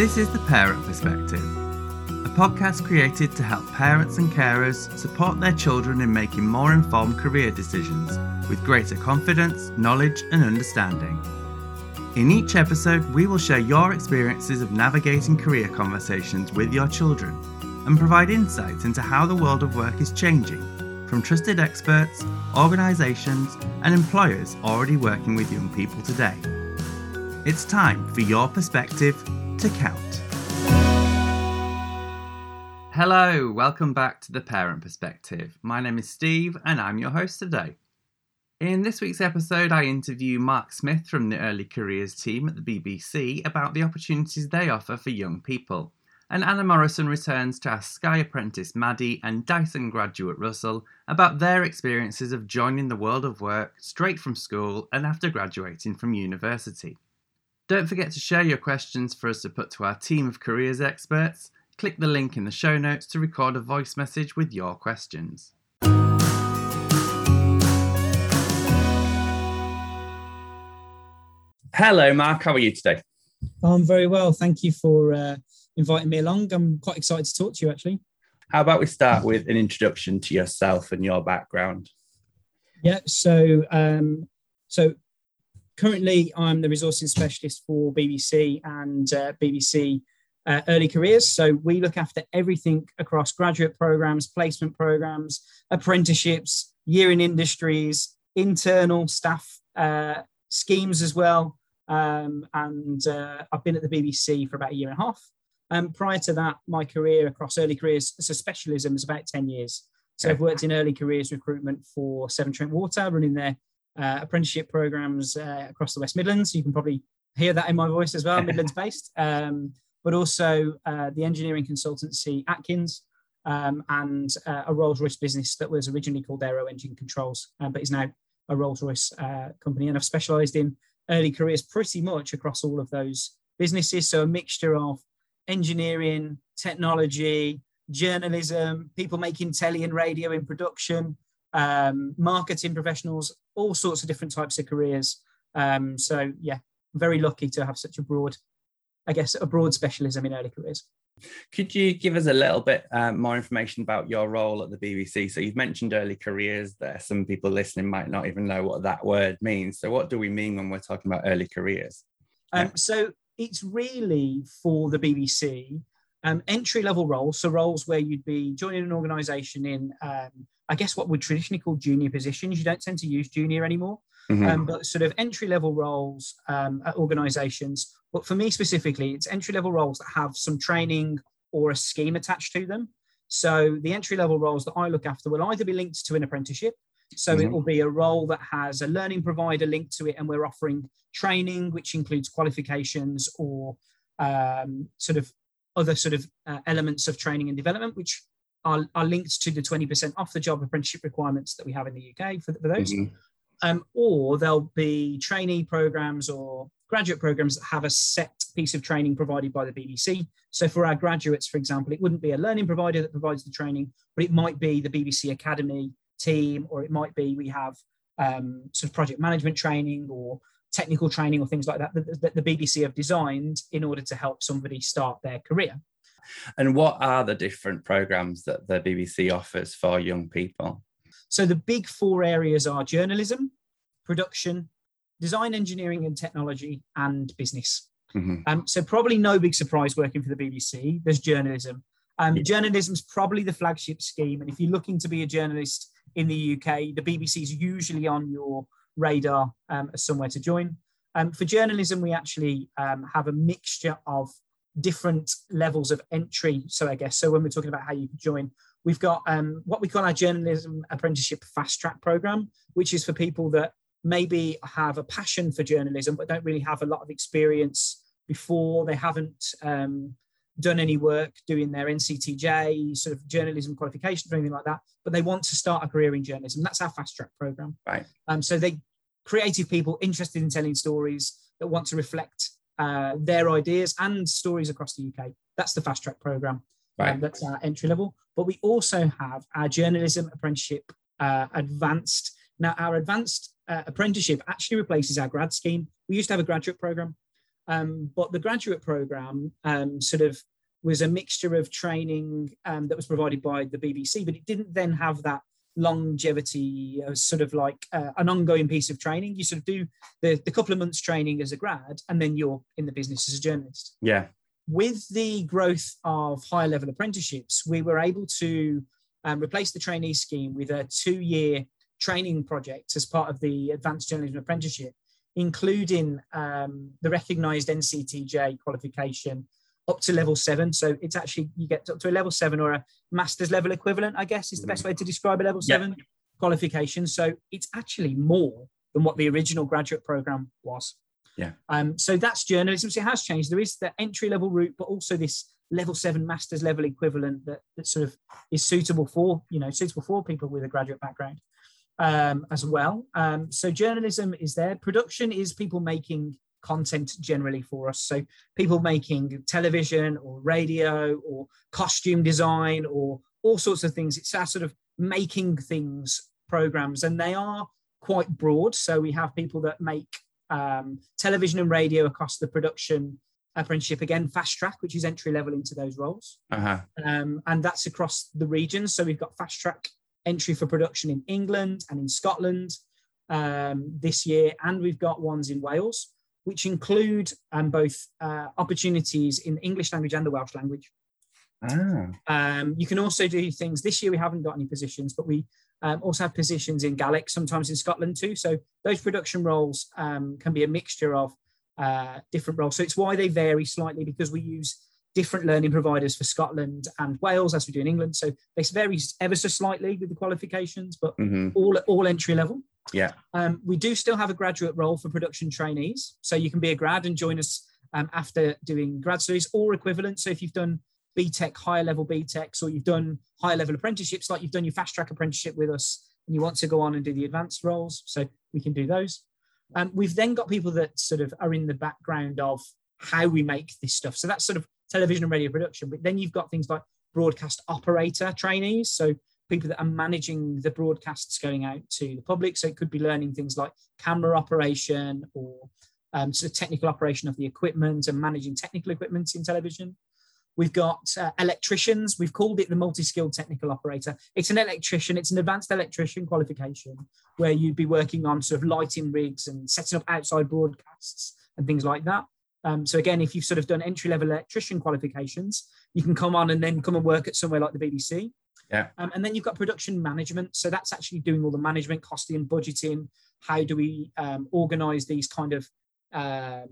This is The Parent Perspective, a podcast created to help parents and carers support their children in making more informed career decisions with greater confidence, knowledge, and understanding. In each episode, we will share your experiences of navigating career conversations with your children and provide insights into how the world of work is changing from trusted experts, organisations, and employers already working with young people today. It's time for your perspective to count. Hello, welcome back to the Parent Perspective. My name is Steve and I'm your host today. In this week's episode, I interview Mark Smith from the Early Careers team at the BBC about the opportunities they offer for young people and Anna Morrison returns to ask Sky apprentice Maddy and Dyson graduate Russell about their experiences of joining the world of work straight from school and after graduating from university. Don't forget to share your questions for us to put to our team of careers experts. Click the link in the show notes to record a voice message with your questions. Hello, Mark. How are you today? I'm very well. Thank you for uh, inviting me along. I'm quite excited to talk to you actually. How about we start with an introduction to yourself and your background? Yeah, so um, so currently I'm the resourcing specialist for BBC and uh, BBC uh, Early Careers. So we look after everything across graduate programs, placement programs, apprenticeships, year in industries, internal staff uh, schemes as well. Um, and uh, I've been at the BBC for about a year and a half. Um, prior to that, my career across early careers as a specialism is about 10 years. So okay. I've worked in early careers recruitment for Severn Trent Water, running their apprenticeship programs uh, across the West Midlands. You can probably hear that in my voice as well, Midlands based. Um, but also uh, the engineering consultancy Atkins um, and uh, a Rolls Royce business that was originally called Aero Engine Controls, uh, but is now a Rolls Royce uh, company. And I've specialised in early careers pretty much across all of those businesses. So a mixture of engineering, technology, journalism, people making telly and radio in production, um, marketing professionals, all sorts of different types of careers. Um, so yeah, very lucky to have such a broad, I guess, a broad specialism in early careers. Could you give us a little bit uh, more information about your role at the BBC? So you've mentioned early careers there. Some people listening might not even know what that word means. So what do we mean when we're talking about early careers? Um, yeah. So it's really for the BBC um, entry level roles, so roles where you'd be joining an organisation in, um, I guess, what would traditionally call junior positions. You don't tend to use junior anymore, mm-hmm. um, but sort of entry level roles um, at organisations. But for me specifically, it's entry level roles that have some training or a scheme attached to them. So the entry level roles that I look after will either be linked to an apprenticeship, so mm-hmm. it will be a role that has a learning provider linked to it, and we're offering training, which includes qualifications or um, sort of other sort of uh, elements of training and development, which are, are, linked to the 20% off the job apprenticeship requirements that we have in the UK for, for those. Mm-hmm. Um, or there'll be trainee programs or graduate programs that have a set piece of training provided by the BBC. So for our graduates, for example, it wouldn't be a learning provider that provides the training, but it might be the BBC Academy team, or it might be we have um, sort of project management training or technical training or things like that, that that the BBC have designed in order to help somebody start their career. And what are the different programs that the BBC offers for young people? So the big four areas are journalism, production, design, engineering, and technology, and business. Mm-hmm. Um, so probably no big surprise working for the BBC. There's journalism. Um, yeah. Journalism's probably the flagship scheme, and if you're looking to be a journalist in the UK. The BBC is usually on your radar um, as somewhere to join. Um, for journalism, we actually um, have a mixture of different levels of entry. So I guess so when we're talking about how you can join, we've got um, what we call our journalism apprenticeship fast track program, which is for people that maybe have a passion for journalism but don't really have a lot of experience before. They haven't um, done any work doing their NCTJ sort of journalism qualifications or anything like that, but they want to start a career in journalism. That's our fast track program. Right. Um, so they creative people interested in telling stories that want to reflect uh, their ideas and stories across the UK. That's the fast track program. Right. Um, that's our entry level. But we also have our journalism apprenticeship uh, advanced. Now, our advanced uh, apprenticeship actually replaces our grad scheme. We used to have a graduate program Um, but the graduate program um, sort of was a mixture of training um, that was provided by the BBC, but it didn't then have that longevity as sort of like uh, an ongoing piece of training. You sort of do the, the couple of months training as a grad, and then you're in the business as a journalist. Yeah. With the growth of higher level apprenticeships, we were able to um, replace the trainee scheme with a two year training project as part of the Advanced Journalism Apprenticeship, including um, the recognised NCTJ qualification up to level seven. So it's actually you get up to a level seven or a master's level equivalent, I guess is the best way to describe a level seven qualification. So it's actually more than what the original graduate program was. Yeah. Um, so that's journalism. So it has changed. There is the entry level route, but also this level seven master's level equivalent that, that sort of is suitable for, you know, suitable for people with a graduate background um, as well. Um, so journalism is there. Production is people making content generally for us. So people making television or radio or costume design or all sorts of things. It's our sort of making things programs, and they are quite broad. So we have people that make um, television and radio across the production apprenticeship again fast track which is entry level into those roles uh-huh. um, and that's across the regions so we've got fast track entry for production in england and in scotland um, this year and we've got ones in wales which include um, both uh, opportunities in the English language and the Welsh language. Ah. Um, you can also do things. This year we haven't got any positions, but we um, also have positions in Gaelic, sometimes in Scotland too. So those production roles um, can be a mixture of uh, different roles. So it's why they vary slightly because we use different learning providers for Scotland and Wales as we do in England. So they vary ever so slightly with the qualifications, but mm-hmm. all all entry level. Yeah. Um, we do still have a graduate role for production trainees. So you can be a grad and join us um, after doing grad studies or equivalent. So if you've done BTEC, higher level BTECs, or you've done higher level apprenticeships, like you've done your fast track apprenticeship with us, and you want to go on and do the advanced roles, so we can do those. Um, we've then got people that sort of are in the background of how we make this stuff. So that's sort of television and radio production. But then you've got things like broadcast operator trainees. So people that are managing the broadcasts going out to the public. So it could be learning things like camera operation or um, sort of technical operation of the equipment and managing technical equipment in television. We've got uh, electricians. We've called it the multi-skilled technical operator. It's an electrician. It's an advanced electrician qualification where you'd be working on sort of lighting rigs and setting up outside broadcasts and things like that. Um, so again, if you've sort of done entry-level electrician qualifications, you can come on and then come and work at somewhere like the BBC. Yeah. Um, and then you've got production management. So that's actually doing all the management, costing, and budgeting. How do we um, organize these kind of um,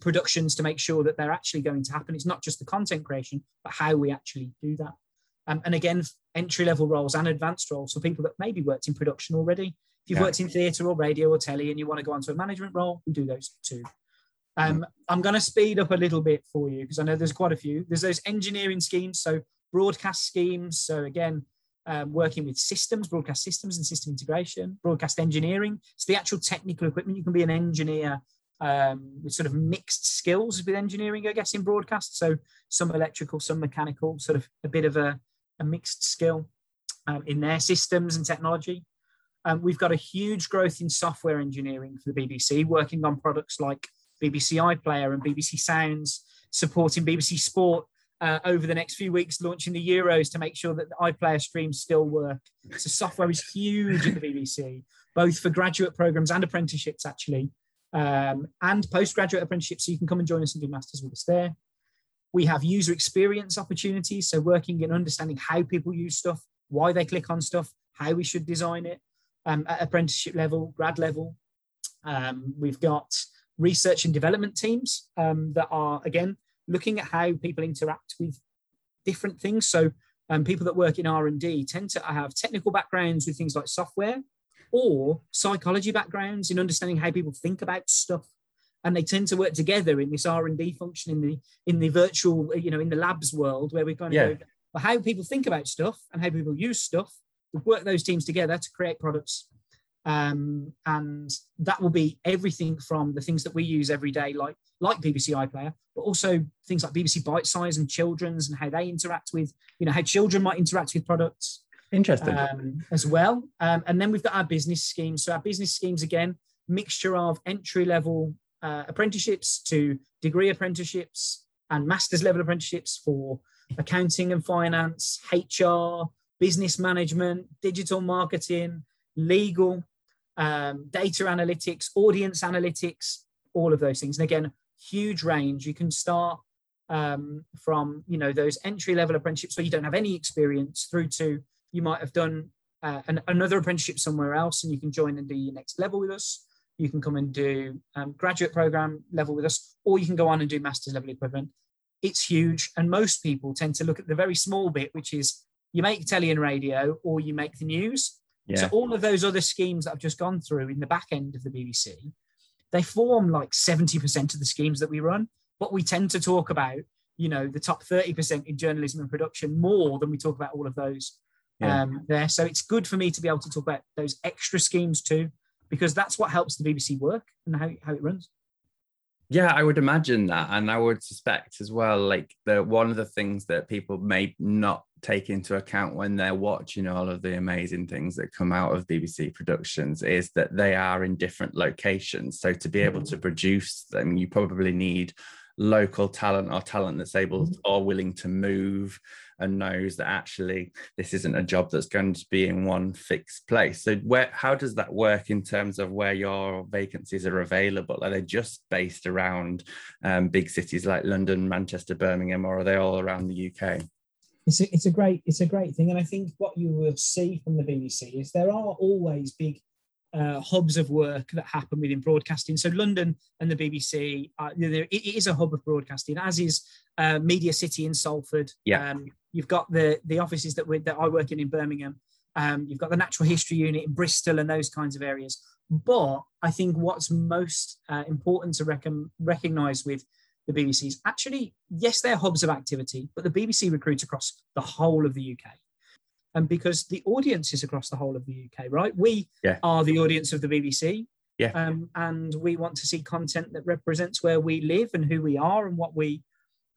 productions to make sure that they're actually going to happen? It's not just the content creation, but how we actually do that. Um, and again, entry level roles and advanced roles for people that maybe worked in production already. If you've yeah. worked in theatre or radio or telly and you want to go onto a management role, we do those too. Um, I'm going to speed up a little bit for you because I know there's quite a few. There's those engineering schemes. So broadcast schemes. So again, um, working with systems, broadcast systems and system integration, broadcast engineering. It's the actual technical equipment. You can be an engineer um, with sort of mixed skills with engineering, I guess, in broadcast. So some electrical, some mechanical, sort of a bit of a, a mixed skill um, in their systems and technology. Um, we've got a huge growth in software engineering for the BBC, working on products like BBC iPlayer and BBC Sounds, supporting BBC Sport uh, over the next few weeks, launching the Euros to make sure that the iPlayer streams still work. So software is huge at the BBC, both for graduate programs and apprenticeships, actually, um, and postgraduate apprenticeships. So you can come and join us and do masters with us there. We have user experience opportunities, so working in understanding how people use stuff, why they click on stuff, how we should design it um, at apprenticeship level, grad level. Um, we've got research and development teams um, that are again looking at how people interact with different things. So um, people that work in R&D tend to have technical backgrounds with things like software or psychology backgrounds in understanding how people think about stuff and they tend to work together in this r&d function in the in the virtual you know in the labs world where we kind of yeah. go well, how people think about stuff and how people use stuff we work those teams together to create products um, and that will be everything from the things that we use every day, like like BBC iPlayer, but also things like BBC Bitesize and Children's and how they interact with, you know, how children might interact with products. Interesting. Um, as well. Um, and then we've got our business schemes. So our business schemes again, mixture of entry level uh, apprenticeships to degree apprenticeships and master's level apprenticeships for accounting and finance, HR, business management, digital marketing, legal, um, data analytics, audience analytics, all of those things. And again, huge range. You can start um, from you know those entry level apprenticeships where you don't have any experience through to you might have done uh, an, another apprenticeship somewhere else and you can join and do your next level with us you can come and do um, graduate program level with us or you can go on and do master's level equivalent it's huge and most people tend to look at the very small bit which is you make telly and radio or you make the news yeah. so all of those other schemes that i've just gone through in the back end of the bbc they form like 70% of the schemes that we run but we tend to talk about you know the top 30% in journalism and production more than we talk about all of those yeah. um, there so it's good for me to be able to talk about those extra schemes too because that's what helps the bbc work and how, how it runs yeah i would imagine that and i would suspect as well like the one of the things that people may not take into account when they're watching all of the amazing things that come out of BBC productions is that they are in different locations. So to be able to mm. produce them, you probably need local talent or talent that's able mm-hmm. or willing to move and knows that actually this isn't a job that's going to be in one fixed place. So where how does that work in terms of where your vacancies are available? Are they just based around um, big cities like london manchester birmingham or are they all around the uk it's a, it's a great it's a great thing. And i think what you will see from the bbc is there are always big uh, hubs of work that happen within broadcasting. So London and the BBC, uh, it is a hub of broadcasting, as is uh, Media City in Salford. Yeah. Um, you've got the the offices that we that I work in in Birmingham. Um, you've got the Natural History Unit in Bristol and those kinds of areas. But I think what's most uh, important to rec- recognise with the BBC is actually, yes, they're hubs of activity, but the BBC recruits across the whole of the UK and because the audience is across the whole of the UK, right? We yeah. are the audience of the BBC. Yeah. Um, and we want to see content that represents where we live and who we are and what we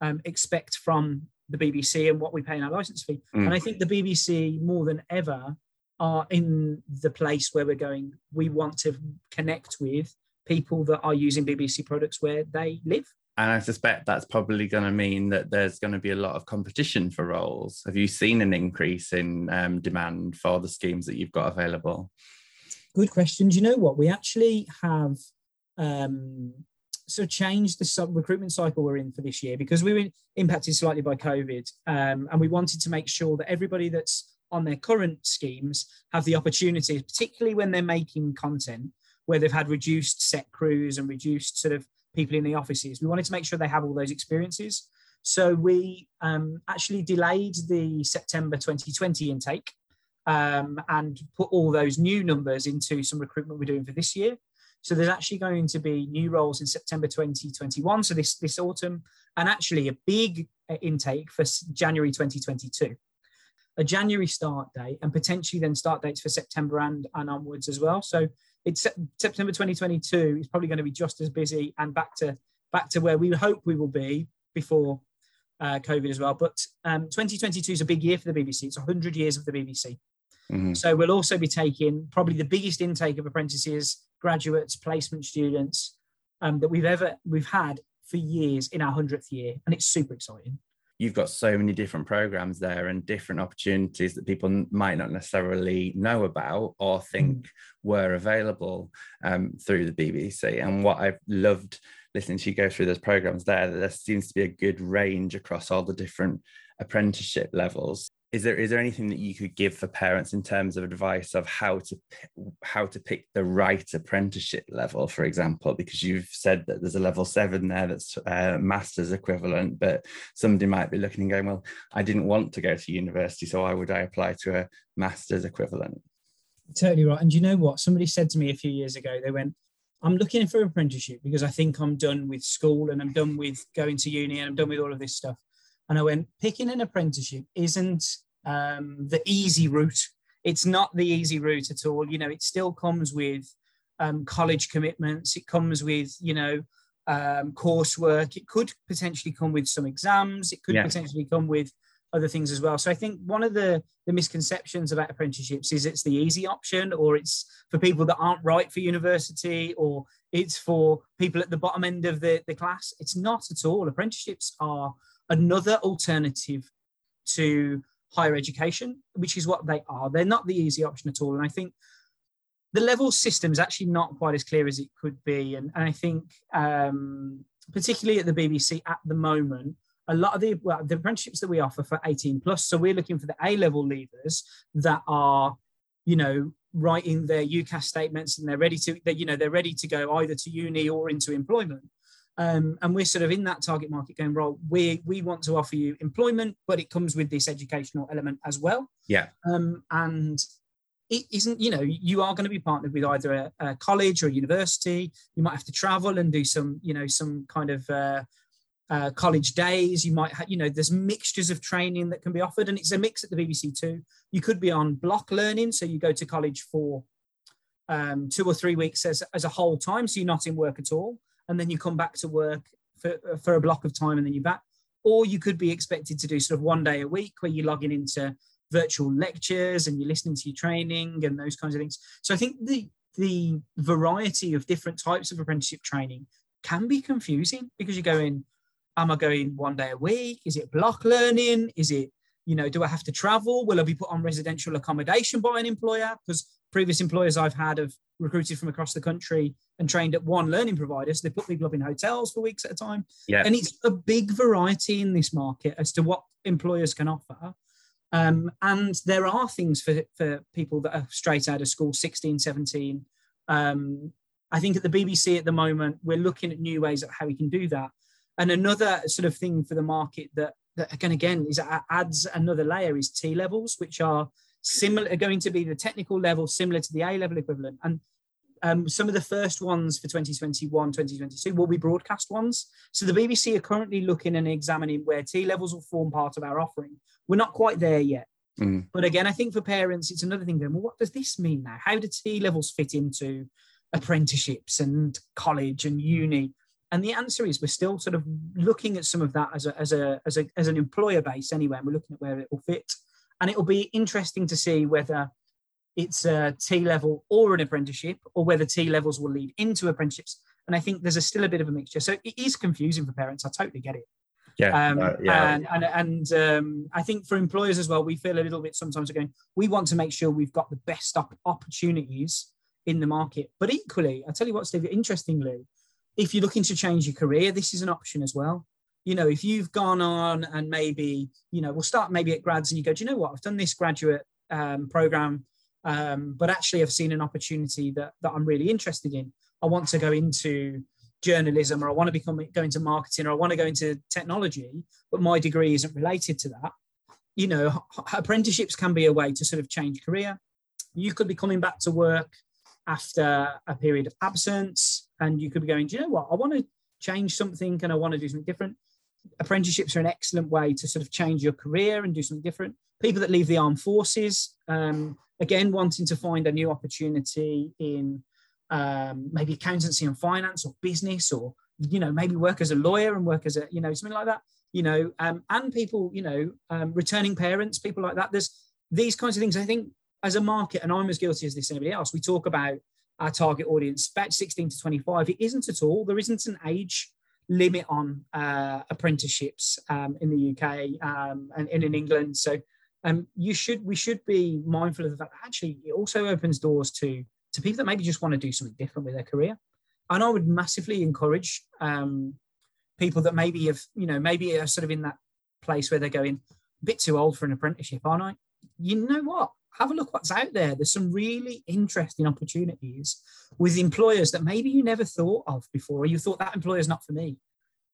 um, expect from the BBC and what we pay in our license fee. Mm. And I think the BBC, more than ever, are in the place where we're going. We want to connect with people that are using BBC products where they live and I suspect that's probably going to mean that there's going to be a lot of competition for roles. Have you seen an increase in um, demand for the schemes that you've got available? Good question. Do you know what? We actually have um, of changed the sub recruitment cycle we're in for this year because we were impacted slightly by COVID. Um, and we wanted to make sure that everybody that's on their current schemes have the opportunity, particularly when they're making content where they've had reduced set crews and reduced sort of people in the offices. We wanted to make sure they have all those experiences. So we um, actually delayed the September 2020 intake um, and put all those new numbers into some recruitment we're doing for this year. So there's actually going to be new roles in September 2021, so this this autumn, and actually a big uh, intake for January 2022. A January start date and potentially then start dates for September and, and onwards as well. So it's September 2022 is probably going to be just as busy and back to back to where we hope we will be before uh, COVID as well. But um, 2022 is a big year for the BBC. It's 100 years of the BBC. Mm-hmm. So we'll also be taking probably the biggest intake of apprentices, graduates, placement students um, that we've ever we've had for years in our 100th year, and it's super exciting you've got so many different programs there and different opportunities that people might not necessarily know about or think mm. were available um, through the BBC. And what I've loved listening to you go through those programs there, that there seems to be a good range across all the different apprenticeship levels is there is there anything that you could give for parents in terms of advice of how to how to pick the right apprenticeship level for example? Because you've said that there's a level 7 there that's uh, master's equivalent but somebody might be looking and going well I didn't want to go to university so why would I apply to a master's equivalent? Totally right. And you know what? Somebody said to me a few years ago they went I'm looking for an apprenticeship because I think I'm done with school and I'm done with going to uni and I'm done with all of this stuff and I went, picking an apprenticeship isn't um, the easy route. It's not the easy route at all. You know, it still comes with um, college commitments. It comes with, you know, um, coursework. It could potentially come with some exams. It could yeah. potentially come with other things as well. So I think one of the the misconceptions about apprenticeships is it's the easy option, or it's for people that aren't right for university, or it's for people at the bottom end of the, the class. It's not at all. Apprenticeships are another alternative to higher education, which is what they are. They're not the easy option at all. And I think the level system is actually not quite as clear as it could be. And, and I think, um, particularly at the BBC at the moment, a lot of the well, the apprenticeships that we offer for 18 plus. So we're looking for the A level leavers that are, you know, writing their UCAS statements and they're ready to, they, you know, they're ready to go either to uni or into employment. Um, and we're sort of in that target market going, right, we, we want to offer you employment, but it comes with this educational element as well. Yeah. Um, and it isn't, you know, you are going to be partnered with either a, a, college or a university. You might have to travel and do some, you know, some kind of uh, uh, college days. You might have, you know, there's mixtures of training that can be offered, and it's a mix at the BBC too. You could be on block learning, so you go to college for um, two or three weeks as, as a whole time, so you're not in work at all and then you come back to work for, for a block of time and then you're back. Or you could be expected to do sort of one day a week where you're logging into virtual lectures and you're listening to your training and those kinds of things. So I think the the variety of different types of apprenticeship training can be confusing because you're going, am I going one day a week? Is it block learning? Is it, you know, do I have to travel? Will I be put on residential accommodation by an employer? Because previous employers I've had have recruited from across the country and trained at one learning provider. So they put people up in hotels for weeks at a time. Yeah. And it's a big variety in this market as to what employers can offer. Um, and there are things for, for people that are straight out of school, 16, 17. Um, I think at the BBC at the moment, we're looking at new ways of how we can do that. And another sort of thing for the market that, that again, again, is adds another layer is T levels, which are similar, are going to be the technical level similar to the A level equivalent. And um, some of the first ones for 2021, 2022 will be broadcast ones. So the BBC are currently looking and examining where T levels will form part of our offering. We're not quite there yet. Mm. But again, I think for parents, it's another thing going, well, what does this mean now? How do T levels fit into apprenticeships and college and uni? And the answer is we're still sort of looking at some of that as a, as a, as a, as an employer base anyway, and we're looking at where it will fit. And it will be interesting to see whether it's a T level or an apprenticeship, or whether T levels will lead into apprenticeships. And I think there's a, still a bit of a mixture. So it is confusing for parents. I totally get it. Yeah, um, uh, yeah. And and, and um, I think for employers as well, we feel a little bit sometimes going. We want to make sure we've got the best op- opportunities in the market. But equally, I tell you what, Steve. Interestingly, if you're looking to change your career, this is an option as well. You know, if you've gone on and maybe you know, we'll start maybe at grads, and you go, do you know what? I've done this graduate um, program um, but actually, I've seen an opportunity that, that I'm really interested in. I want to go into journalism or I want to become go into marketing or I want to go into technology, but my degree isn't related to that. You know, apprenticeships can be a way to sort of change career. You could be coming back to work after a period of absence, and you could be going, Do you know what? I want to change something and I want to do something different. Apprenticeships are an excellent way to sort of change your career and do something different. People that leave the armed forces, um, again wanting to find a new opportunity in um, maybe accountancy and finance or business or you know maybe work as a lawyer and work as a you know something like that you know um, and people you know um, returning parents people like that. There's these kinds of things. I think as a market and i'm as guilty as this anybody else we talk about our target audience about 16 to 25 it isn't at all. There isn't an age limit on uh, apprenticeships um, in the uk um, and, and in england so um, you should we should be mindful of the fact that actually it also opens doors to to people that maybe just want to do something different with their career. And I would massively encourage um, people that maybe have you know maybe are sort of in that place where they're going a bit too old for an apprenticeship, aren't I? You know what? Have a look what's out there. There's some really interesting opportunities with employers that maybe you never thought of before, or you thought that employer's not for me.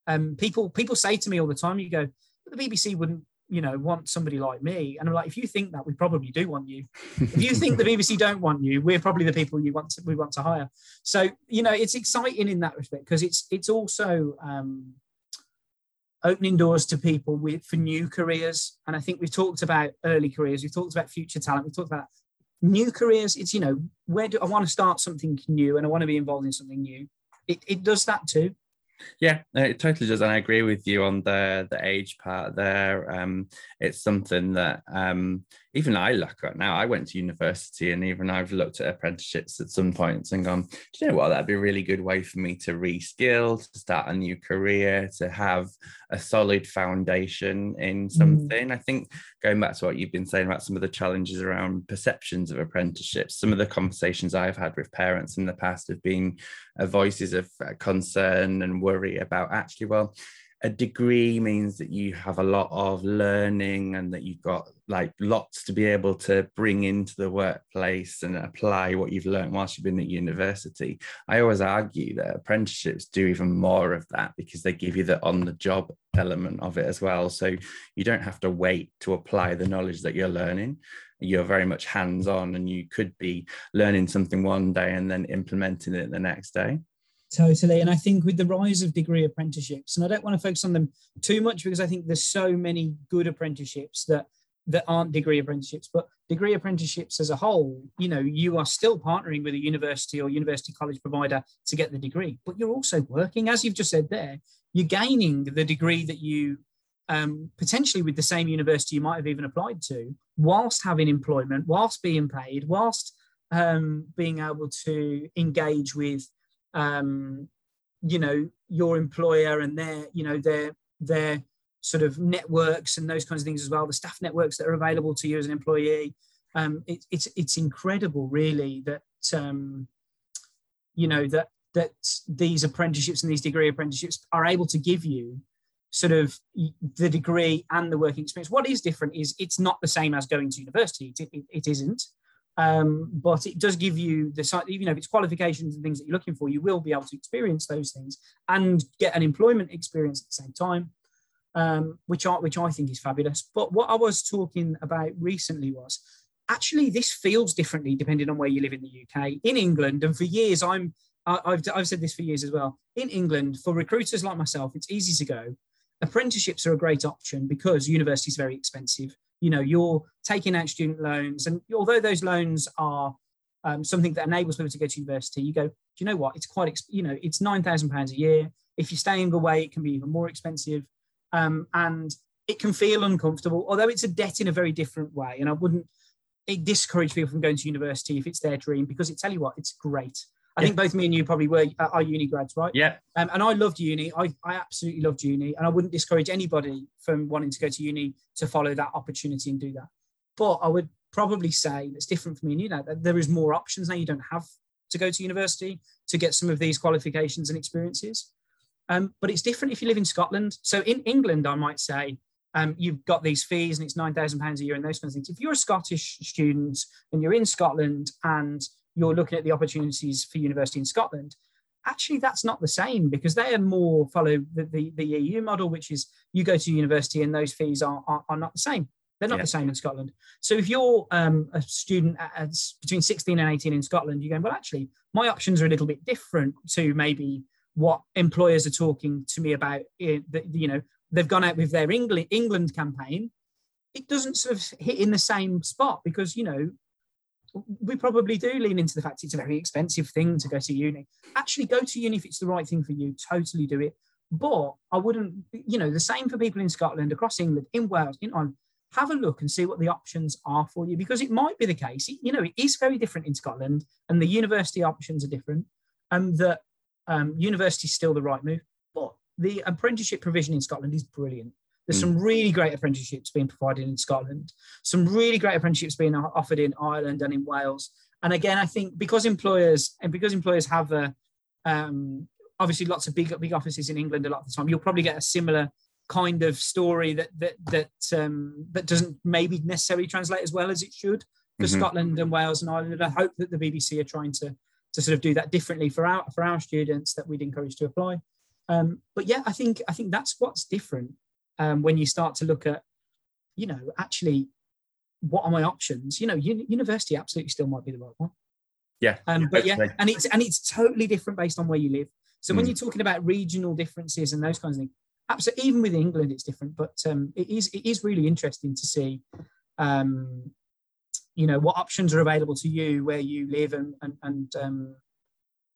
Um, people people say to me all the time, you go, the BBC wouldn't you know want somebody like me and i'm like if you think that we probably do want you if you think the bbc don't want you we're probably the people you want to we want to hire so you know it's exciting in that respect because it's it's also um, opening doors to people with for new careers. And i think we've talked about early careers we've talked about future talent we've talked about new careers. It's you know where do i want to start something new and i want to be involved in something new. It, it does that too. Yeah, it totally does, and I agree with you on the the age part there. Um, it's something that um, even I look at now. I went to university, and even I've looked at apprenticeships at some points and gone, Do you know what? That'd be a really good way for me to reskill, to start a new career, to have a solid foundation in mm. something. Mm. I think going back to what you've been saying about some of the challenges around perceptions of apprenticeships, some of the conversations I've had with parents in the past have been voices of uh, concern and worry about actually, well, a degree means that you have a lot of learning and that you've got like lots to be able to bring into the workplace and apply what you've learned whilst you've been at university. I always argue that apprenticeships do even more of that because they give you the on the job element of it as well. So you don't have to wait to apply the knowledge that you're learning. You're very much hands on and you could be learning something one day and then implementing it the next day. Totally. And I think with the rise of degree apprenticeships, and I don't want to focus on them too much because I think there's so many good apprenticeships that that aren't degree apprenticeships, but degree apprenticeships as a whole, you know, you are still partnering with a university or university college provider to get the degree, but you're also working, as you've just said there, you're gaining the degree that you um, potentially with the same university you might have even applied to, whilst having employment, whilst being paid, whilst um, being able to engage with um, you know your employer and their you know their their sort of networks and those kinds of things as well the staff networks that are available to you as an employee. Um, it, it's it's incredible really that um, you know that that these apprenticeships and these degree apprenticeships are able to give you sort of the degree and the working experience. What is different is it's not the same as going to university. It, it, it isn't um, but it does give you the you know if it's qualifications and things that you're looking for, you will be able to experience those things and get an employment experience at the same time, um, which I which I think is fabulous. But what I was talking about recently was actually this feels differently depending on where you live in the UK. In England, and for years I'm I've, I've said this for years as well. In England, for recruiters like myself, it's easy to go. Apprenticeships are a great option because university is very expensive you know you're taking out student loans and although those loans are um, something that enables people to go to university you go do you know what? It's quite you know it's 9000 pounds a year. If you're staying away it can be even more expensive. Um, and it can feel uncomfortable although it's a debt in a very different way. And i wouldn't it discourage people from going to university if it's their dream because it tell you what it's great I think both me and you probably were uh, are uni grads, right? Yeah. Um, and I loved uni. I, I absolutely loved uni, and I wouldn't discourage anybody from wanting to go to uni to follow that opportunity and do that. But I would probably say that's different for me and you now that there is more options now. You don't have to go to university to get some of these qualifications and experiences. Um, but it's different if you live in Scotland. So in England, I might say um, you've got these fees and it's nine thousand pounds a year and those kinds of things. If you're a Scottish student and you're in Scotland and you're looking at the opportunities for university in Scotland, actually that's not the same because they are more follow the, the, the EU model, which is you go to university and those fees are, are, are not the same. They're not yeah. the same in Scotland. So if you're um, a student at, between 16 and 18 in Scotland, you're going, well, actually, my options are a little bit different to maybe what employers are talking to me about. You know, they've gone out with their England, England campaign. It doesn't sort of hit in the same spot because, you know, we probably do lean into the fact it's a very expensive thing to go to uni. Actually, go to uni if it's the right thing for you. Totally do it. But I wouldn't, you know, the same for people in Scotland, across England, in Wales, in Ireland. Have a look and see what the options are for you because it might be the case. You know, it is very different in Scotland, and the university options are different. And that um, university is still the right move, but the apprenticeship provision in Scotland is brilliant. There's some mm. really great apprenticeships being provided in Scotland, some really great apprenticeships being offered in Ireland and in Wales. And again, I think because employers and because employers have a um, obviously lots of big big offices in England a lot of the time, you'll probably get a similar kind of story that that that um, that doesn't maybe necessarily translate as well as it should for mm-hmm. Scotland and Wales and Ireland. I hope that the BBC are trying to to sort of do that differently for our for our students that we'd encourage to apply. Um, but yeah, I think I think that's what's different um, when you start to look at, you know, actually, what are my options? You know, university absolutely still might be the right one. Yeah. Um, but yeah, and it's and it's totally different based on where you live. So mm. when you're talking about regional differences and those kinds of things, absolutely, even with England, it's different. But um, it is it is really interesting to see, um, you know, what options are available to you where you live, and and, and um,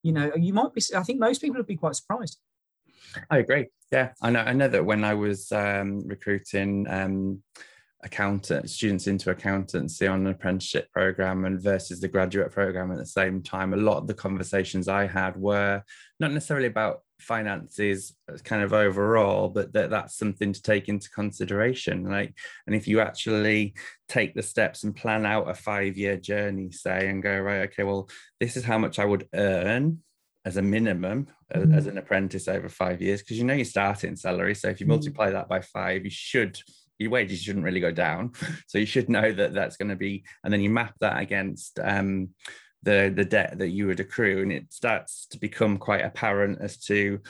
you know, you might be. I think most people would be quite surprised. I agree. Yeah, I know. I know that when I was um, recruiting um, accountant students into accountancy on an apprenticeship program and versus the graduate program at the same time, a lot of the conversations I had were not necessarily about finances kind of overall but that that's something to take into consideration like and if you actually take the steps and plan out a five year journey say and go right okay well this is how much i would earn as a minimum mm-hmm. as an apprentice over five years because you know your starting salary so if you mm-hmm. multiply that by five you should your wages shouldn't really go down so you should know that that's going to be and then you map that against um, the the debt that you would accrue and it starts to become quite apparent as to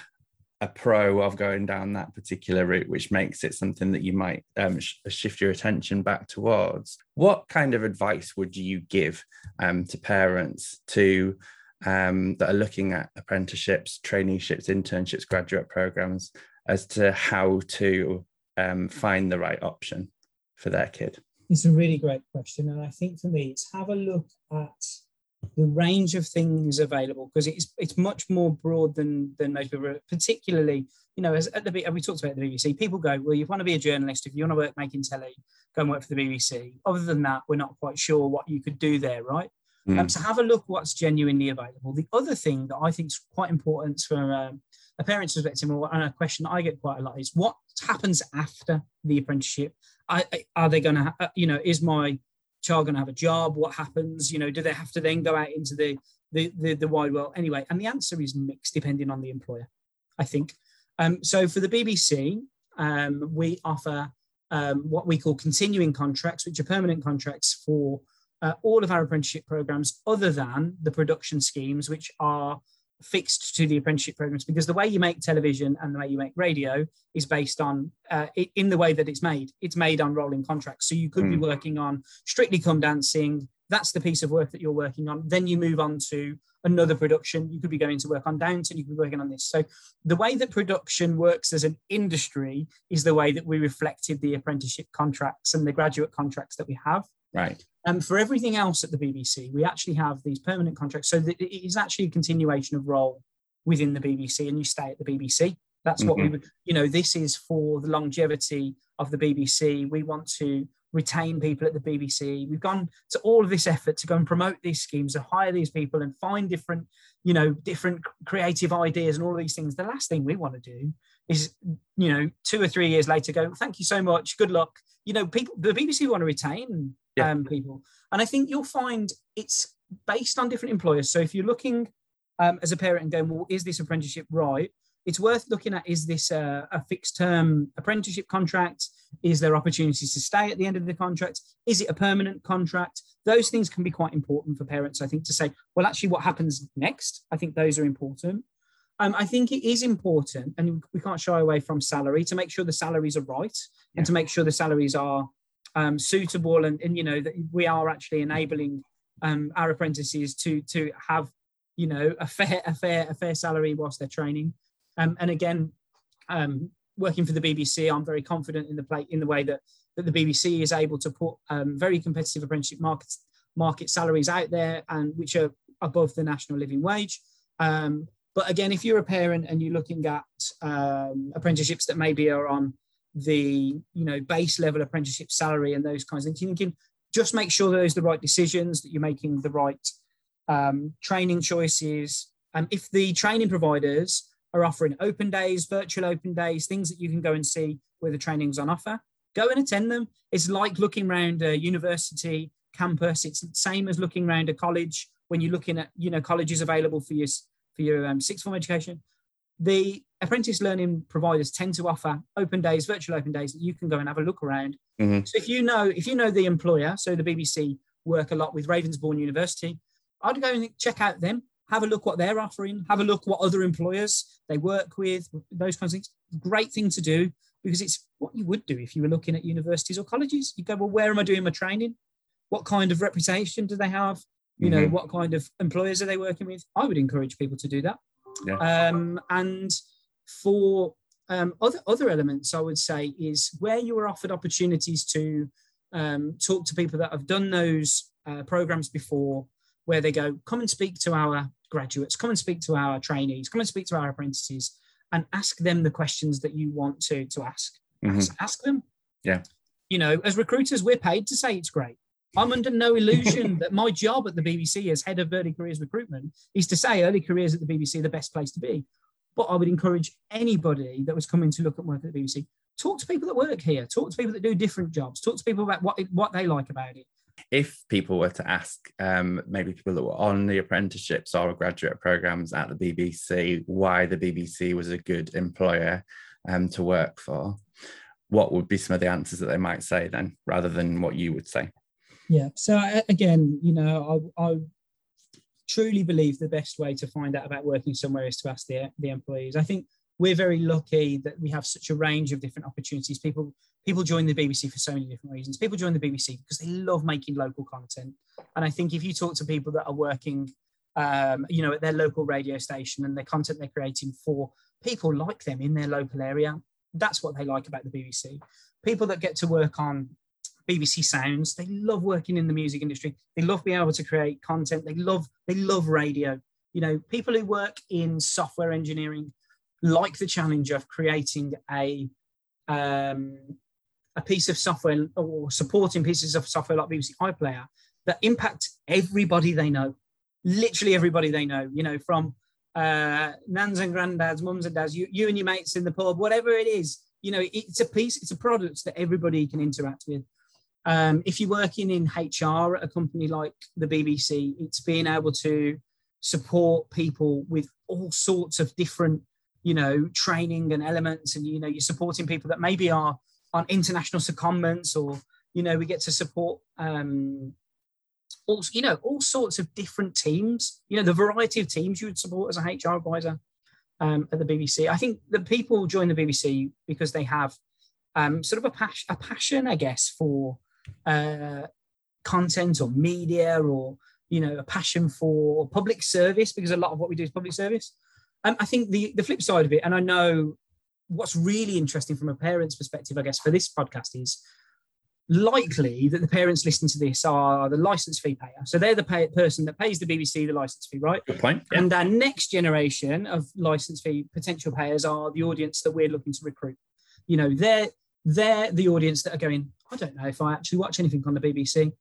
a pro of going down that particular route which makes it something that you might um, sh- shift your attention back towards what kind of advice would you give um, to parents to um, that are looking at apprenticeships traineeships internships graduate programs as to how to um, find the right option for their kid it's a really great question and i think for me it's have a look at the range of things available because it's it's much more broad than than most people. Particularly, you know, as at the we talked about the BBC, people go, well, you want to be a journalist if you want to work making telly, go and work for the BBC. Other than that, we're not quite sure what you could do there, right? Mm. Um, so have a look what's genuinely available. The other thing that I think is quite important from um, a parent's perspective, and a question I get quite a lot is what happens after the apprenticeship. I, are they going to, uh, you know, is my child going to have a job? What happens? You know, do they have to then go out into the, the the, the, wide world anyway? And the answer is mixed, depending on the employer. I think. Um, so for the BBC, um, we offer um, what we call continuing contracts, which are permanent contracts for uh, all of our apprenticeship programs, other than the production schemes, which are fixed to the apprenticeship programs because the way you make television and the way you make radio is based on uh, in the way that it's made. It's made on rolling contracts. So you could mm. be hmm. working on strictly come dancing. That's the piece of work that you're working on. Then you move on to another production. You could be going to work on downton. You could be working on this. So the way that production works as an industry is the way that we reflected the apprenticeship contracts and the graduate contracts that we have. Right um, for everything else at the BBC, we actually have these permanent contracts. So it is actually a continuation of role within the BBC, and you stay at the BBC. That's what mm-hmm. we would, you know, this is for the longevity of the BBC. We want to retain people at the BBC. We've gone to all of this effort to go and promote these schemes, to hire these people and find different, you know, different creative ideas and all of these things. The last thing we want to do is, you know, two or three years later go, thank you so much, good luck. You know, people, the BBC want to retain yeah. um, people. And I think you'll find it's based on different employers. So if you're looking um, as a parent and going, well, is this apprenticeship right? It's worth looking at is this a, a fixed term apprenticeship contract? Is there opportunities to stay at the end of the contract? Is it a permanent contract? Those things can be quite important for parents, I think, to say, well, actually, what happens next? I think those are important. Um, I think it is important, and we can't shy away from salary to make sure the salaries are right yeah. and to make sure the salaries are um, suitable and, and you know that we are actually enabling um, our apprentices to to have you know a fair a fair a fair salary whilst they're training. Um, and again um, working for the BBC I'm very confident in the play in the way that that the BBC is able to put um, very competitive apprenticeship market market salaries out there and which are above the national living wage. Um, but again if you're a parent and you're looking at apprenticeships that maybe are on the you know base level apprenticeship salary and those kinds of things. You can just make sure those are the right decisions, that you're making the right um, training choices. And if the training providers are offering open days, virtual open days, things that you can go and see where the training's on offer, go and attend them. It's like looking around a university campus. It's the same as looking around a college when you're looking at you know colleges available for your for your um, sixth form education the apprentice learning providers tend to offer open days, virtual open days that you can go and have a look around. Mm-hmm. So if you know if you know the employer, so the BBC work a lot with Ravensbourne University, I'd go and check out them, have a look what they're offering, have a look what other employers they work with, those kinds of things. Great thing to do because it's what you would do if you were looking at universities or colleges. You go, well, where am I doing my training? What kind of reputation do they have? You mm-hmm. know, what kind of employers are they working with? I would encourage people to do that. Yeah. Um, and for um, other other elements, I would say is where you are offered opportunities to um, talk to people that have done those uh, programs before, where they go, come and speak to our graduates, come and speak to our trainees, come and speak to our apprentices. and ask them the questions that you want to to ask. Mhm. Ask, ask them. Yeah. You know, as recruiters, we're paid to say it's great. I'm under no illusion that my job at the BBC as head of early careers recruitment is to say early careers at the BBC are the best place to be. But I would encourage anybody that was coming to look at work at the BBC, talk to people that work here, talk to people that do different jobs, talk to people about what what they like about it. if people were to ask um, maybe people that were on the apprenticeships or graduate programs at the BBC why the BBC was a good employer um, to work for, what would be some of the answers that they might say then, rather than what you would say? Yeah. So again, you know, I, I truly believe the best way to find out about working somewhere is to ask the, the employees. I think we're very lucky that we have such a range of different opportunities. People people join the BBC for so many different reasons. People join the BBC because they love making local content. And I think if you talk to people that are working, um, you know, at their local radio station and the content they're creating for people like them in their local area, that's what they like about the BBC. People that get to work on BBC Sounds. They love working in the music industry. They love being able to create content. They love they love radio. You know, people who work in software engineering like the challenge of creating a um, a piece of software or supporting pieces of software like BBC iPlayer that impact everybody they know, literally everybody they know. You know, from uh, nans and granddads, mums and dads, you, you and your mates in the pub, whatever it is. You know, it's a piece, it's a product that everybody can interact with. Um, if you're working in HR at a company like the BBC, it's being able to support people with all sorts of different, you know, training and elements. And, you know, you're supporting people that maybe are on international secondments or, you know, we get to support, um, all, you know, all sorts of different teams, you know, the variety of teams you would support as a HR advisor um, at the BBC. I think that people join the BBC because they have um, sort of a, pas- a passion, I guess, for uh, content or media or you know a passion for public service because a lot of what we do is public service. Um, I think the the flip side of it, and I know what's really interesting from a parent's perspective, I guess, for this podcast is likely that the parents listening to this are the license fee payer. So they're the pay- person that pays the BBC the license fee, right? Good point. Yeah. And our next generation of license fee potential payers are the audience that we're looking to recruit. You know, they're they're the audience that are going, I don't know if I actually watch anything on the BBC.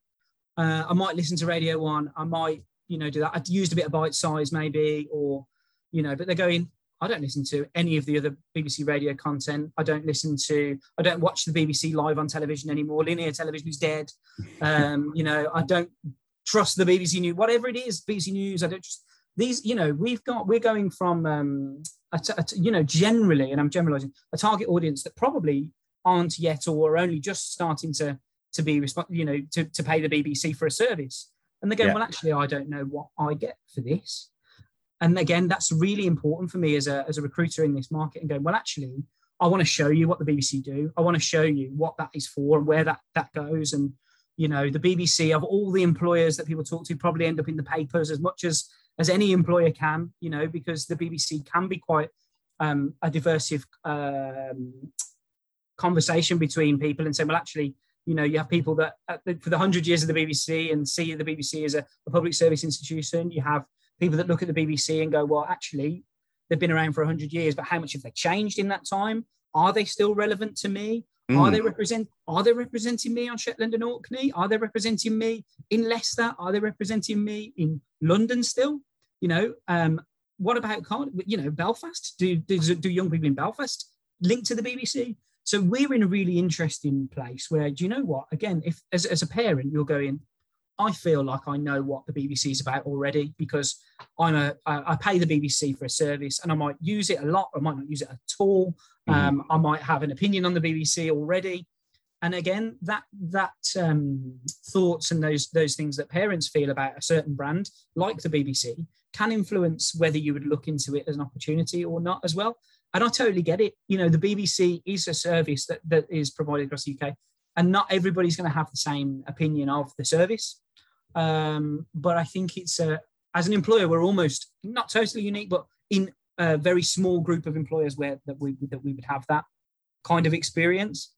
Uh, I might listen to Radio One. I might, you know, do that. I'd used a bit of Bitesize maybe, or, you know, but they're going, I don't listen to any of the other BBC radio content. I don't listen to, I don't watch the BBC live on television anymore. Linear television is dead. Um, you know, I don't trust the BBC News, whatever it is, BBC News. I don't just, these, you know, we've got, we're going from, um, a t- a t- you know, generally, and I'm generalizing, a target audience that probably aren't yet or are only just starting to to be you know to, to pay the BBC for a service. And they're going Yeah. well actually I don't know what I get for this. And again that's really important for me as a as a recruiter in this market and going well actually I want to show you what the BBC do. I want to show you what that is for and where that that goes. And you know the BBC of all the employers that people talk to probably end up in the papers as much as as any employer can you know because the BBC can be quite um, a diversive um, conversation between people and say, well, actually, you know, you have people that uh, for the hundred years of the BBC and see the BBC as a, a public service institution. You have people that look at the BBC and go, well, actually, they've been around for hundred years, but how much have they changed in that time? Are they still relevant to me? Are Mm. they represent? Are they representing me on Shetland and Orkney? Are they representing me in Leicester? Are they representing me in London still? You know, um, what about Cardiff? You know, Belfast? Do, do do young people in Belfast link to the BBC? So we're in a really interesting place where, do you know what? Again, if as, as a parent, you're going, I feel like I know what the BBC is about already because I'm a I pay the BBC for a service and I might use it a lot, or I might not use it at all. Mhm. Um, I might have an opinion on the BBC already. And again, that that um, thoughts and those those things that parents feel about a certain brand, like the BBC, can influence whether you would look into it as an opportunity or not as well. And I totally get it. You know, the BBC is a service that, that is provided across the UK, and not everybody's going to have the same opinion of the service. Um, but I think it's a, as an employer, we're almost not totally unique, but in a very small group of employers where that we that we would have that kind of experience.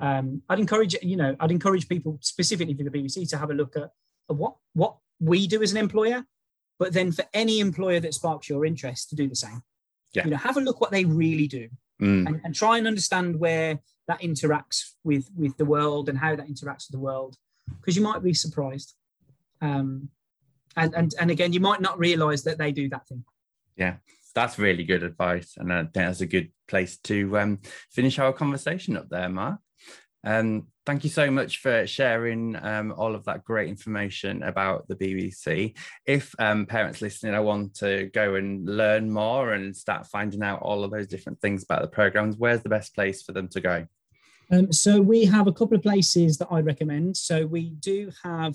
Um, I'd encourage you know I'd encourage people specifically for the BBC to have a look at, at what what we do as an employer, but then for any employer that sparks your interest to do the same. Yeah. You know, have a look what they really do Mm. and, and try and understand where that interacts with with the world and how that interacts with the world because you might be surprised um and and, and again you might not realize that they do that thing Yeah, That's really good advice, and I think that's a good place to um, finish our conversation up there, Mark. Um, thank you so much for sharing um, all of that great information about the BBC. If um, parents listening, I want to go and learn more and start finding out all of those different things about the programs, where's the best place for them to go? Um, so we have a couple of places that I'd recommend. So we do have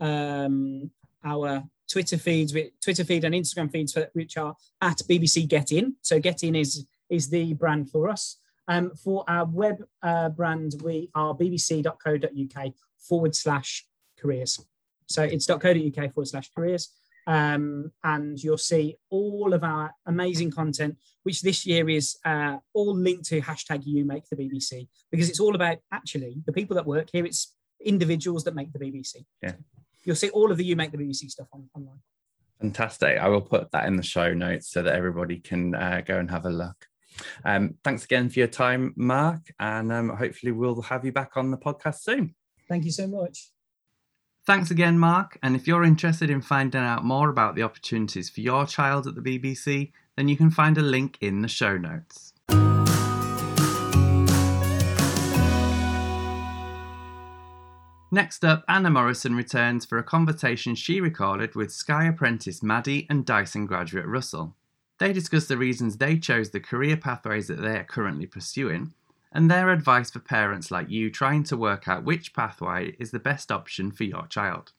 um, our Twitter feeds, Twitter feed and Instagram feeds, which are at BBC Get In. So Get In is is the brand for us. Um, for our web uh, brand, we are bbc.co.uk forward slash careers. So it's .co.uk forward slash careers. Um, and you'll see all of our amazing content, which this year is uh, all linked to hashtag you make the BBC, because it's all about actually the people that work here. It's individuals that make the BBC. Yeah. You'll see all of the you make the BBC stuff on, online. Fantastic. I will put that in the show notes so that everybody can uh, go and have a look. Um, thanks again for your time, Mark, and um, hopefully we'll have you back on the podcast soon. Thank you so much. Thanks again, Mark. And if you're interested in finding out more about the opportunities for your child at the BBC, then you can find a link in the show notes. Next up, Anna Morrison returns for a conversation she recorded with Sky apprentice Maddy and Dyson graduate Russell. They discuss the reasons they chose the career pathways that they are currently pursuing and their advice for parents like you trying to work out which pathway is the best option for your child.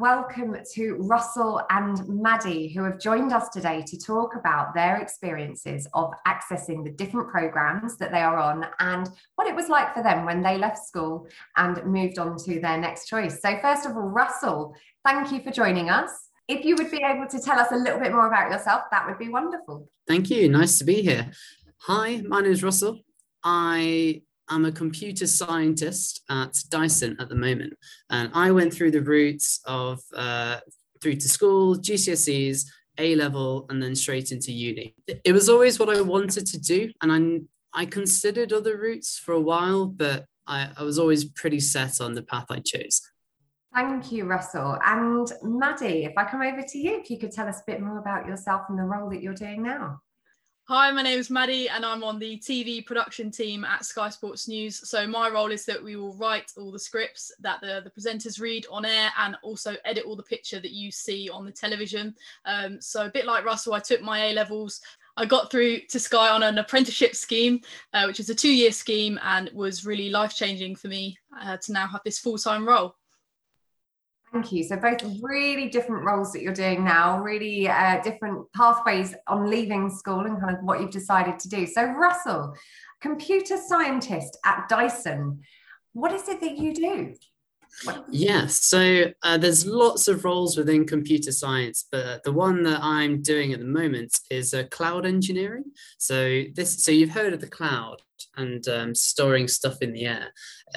Welcome to Russell and Maddy, who have joined us today to talk about their experiences of accessing the different programs that they are on and what it was like for them when they left school and moved on to their next choice. So, first of all, Russell, thank you for joining us. If you would be able to tell us a little bit more about yourself, that would be wonderful. Thank you. Nice to be here. Hi, my name is Russell. I am a computer scientist at Dyson at the moment, and I went through the routes of uh, through to school, GCSEs, A level, and then straight into uni. It was always what I wanted to do, and I I considered other routes for a while, but I, I was always pretty set on the path I chose. Thank you, Russell. And Maddy, if I come over to you, if you could tell us a bit more about yourself and the role that you're doing now. Hi, my name is Maddy, and I'm on the TV production team at Sky Sports News. So my role is that we will write all the scripts that the, the presenters read on air, and also edit all the picture that you see on the television. Um, so a bit like Russell, I took my A levels. I got through to Sky on an apprenticeship scheme, uh, which is a two-year scheme, and was really life-changing for me uh, to now have this full-time role. Thank you. So both really different roles that you're doing now, really uh, different pathways on leaving school and kind of what you've decided to do. So Russell, computer scientist at Dyson, what is it that you do? Yeah, so uh, there's lots of roles within computer science, but the one that I'm doing at the moment is uh, cloud engineering. So this, so you've heard of the cloud and um, storing stuff in the air,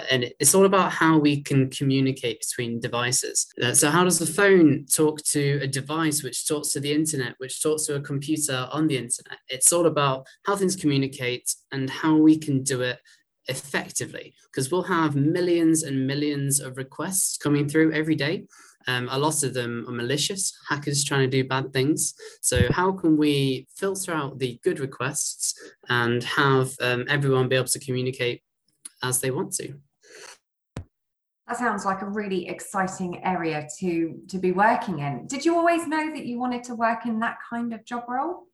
and it's all about how we can communicate between devices. Uh, so how does the phone talk to a device which talks to the internet, which talks to a computer on the internet? It's all about how things communicate and how we can do it effectively because we'll have millions and millions of requests coming through every day. Um, a lot of them are malicious, hackers trying to do bad things. So, how can we filter out the good requests and have um, everyone be able to communicate as they want to? That sounds like a really exciting area to to be working in. Did you always know that you wanted to work in that kind of job role?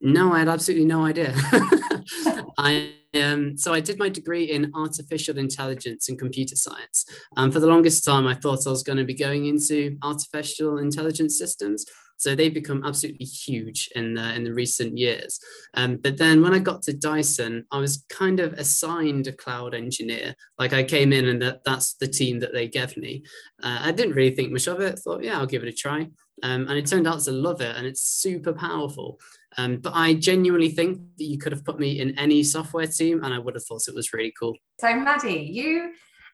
No, I had absolutely no idea. I um, so I did my degree in artificial intelligence and computer science. Um, for the longest time, I thought I was going to be going into artificial intelligence systems. So they've become absolutely huge in the, in the recent years. Um, but then when I got to Dyson, I was kind of assigned a cloud engineer. Like I came in and that, that's the team that they gave me. Uh, I didn't really think much of it. Thought, yeah, I'll give it a try. Um, and it turned out to love it, and it's super powerful. Um, but I genuinely think that you could have put me in any software team, and I would have thought it was really cool. So Maddy, you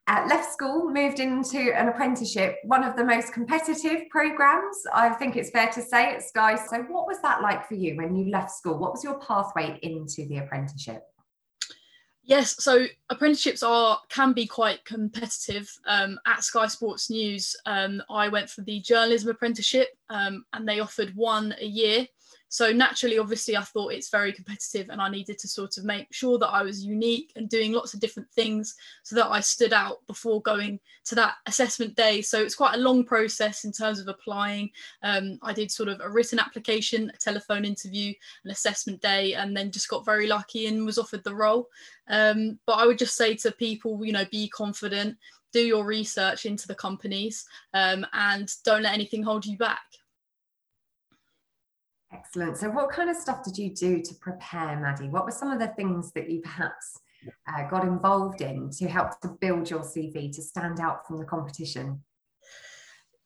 uh, left school, moved into an apprenticeship, one of the most competitive programs, I think it's fair to say, at Sky. So, what was that like for you when you left school? What was your pathway into the apprenticeship? Yes, so apprenticeships are can be quite competitive. Um, at Sky Sports News, um, I went for the journalism apprenticeship, um, and they offered one a year. So naturally, obviously, I thought it's very competitive and I needed to sort of make sure that I was unique and doing lots of different things so that I stood out before going to that assessment day. So it's quite a long process in terms of applying. Um, I did sort of a written application, a telephone interview, an assessment day, and then just got very lucky and was offered the role. Um, but I would just say to people, you know, be confident, do your research into the companies, um, and don't let anything hold you back. Excellent. So, what kind of stuff did you do to prepare, Maddy? What were some of the things that you perhaps uh, got involved in to help to build your CV to stand out from the competition?